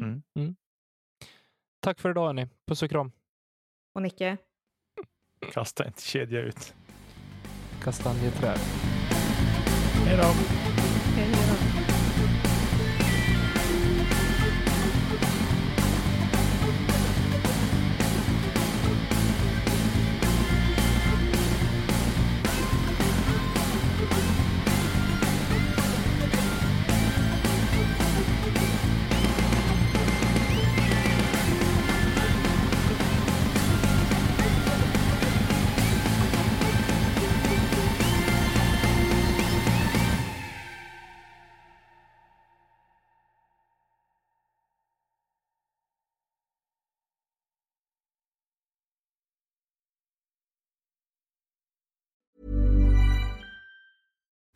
Mm.
Tack för idag hörni. Puss och kram.
Och Nicke?
Kasta inte kedja ut.
Kastanjeträd.
Hej då.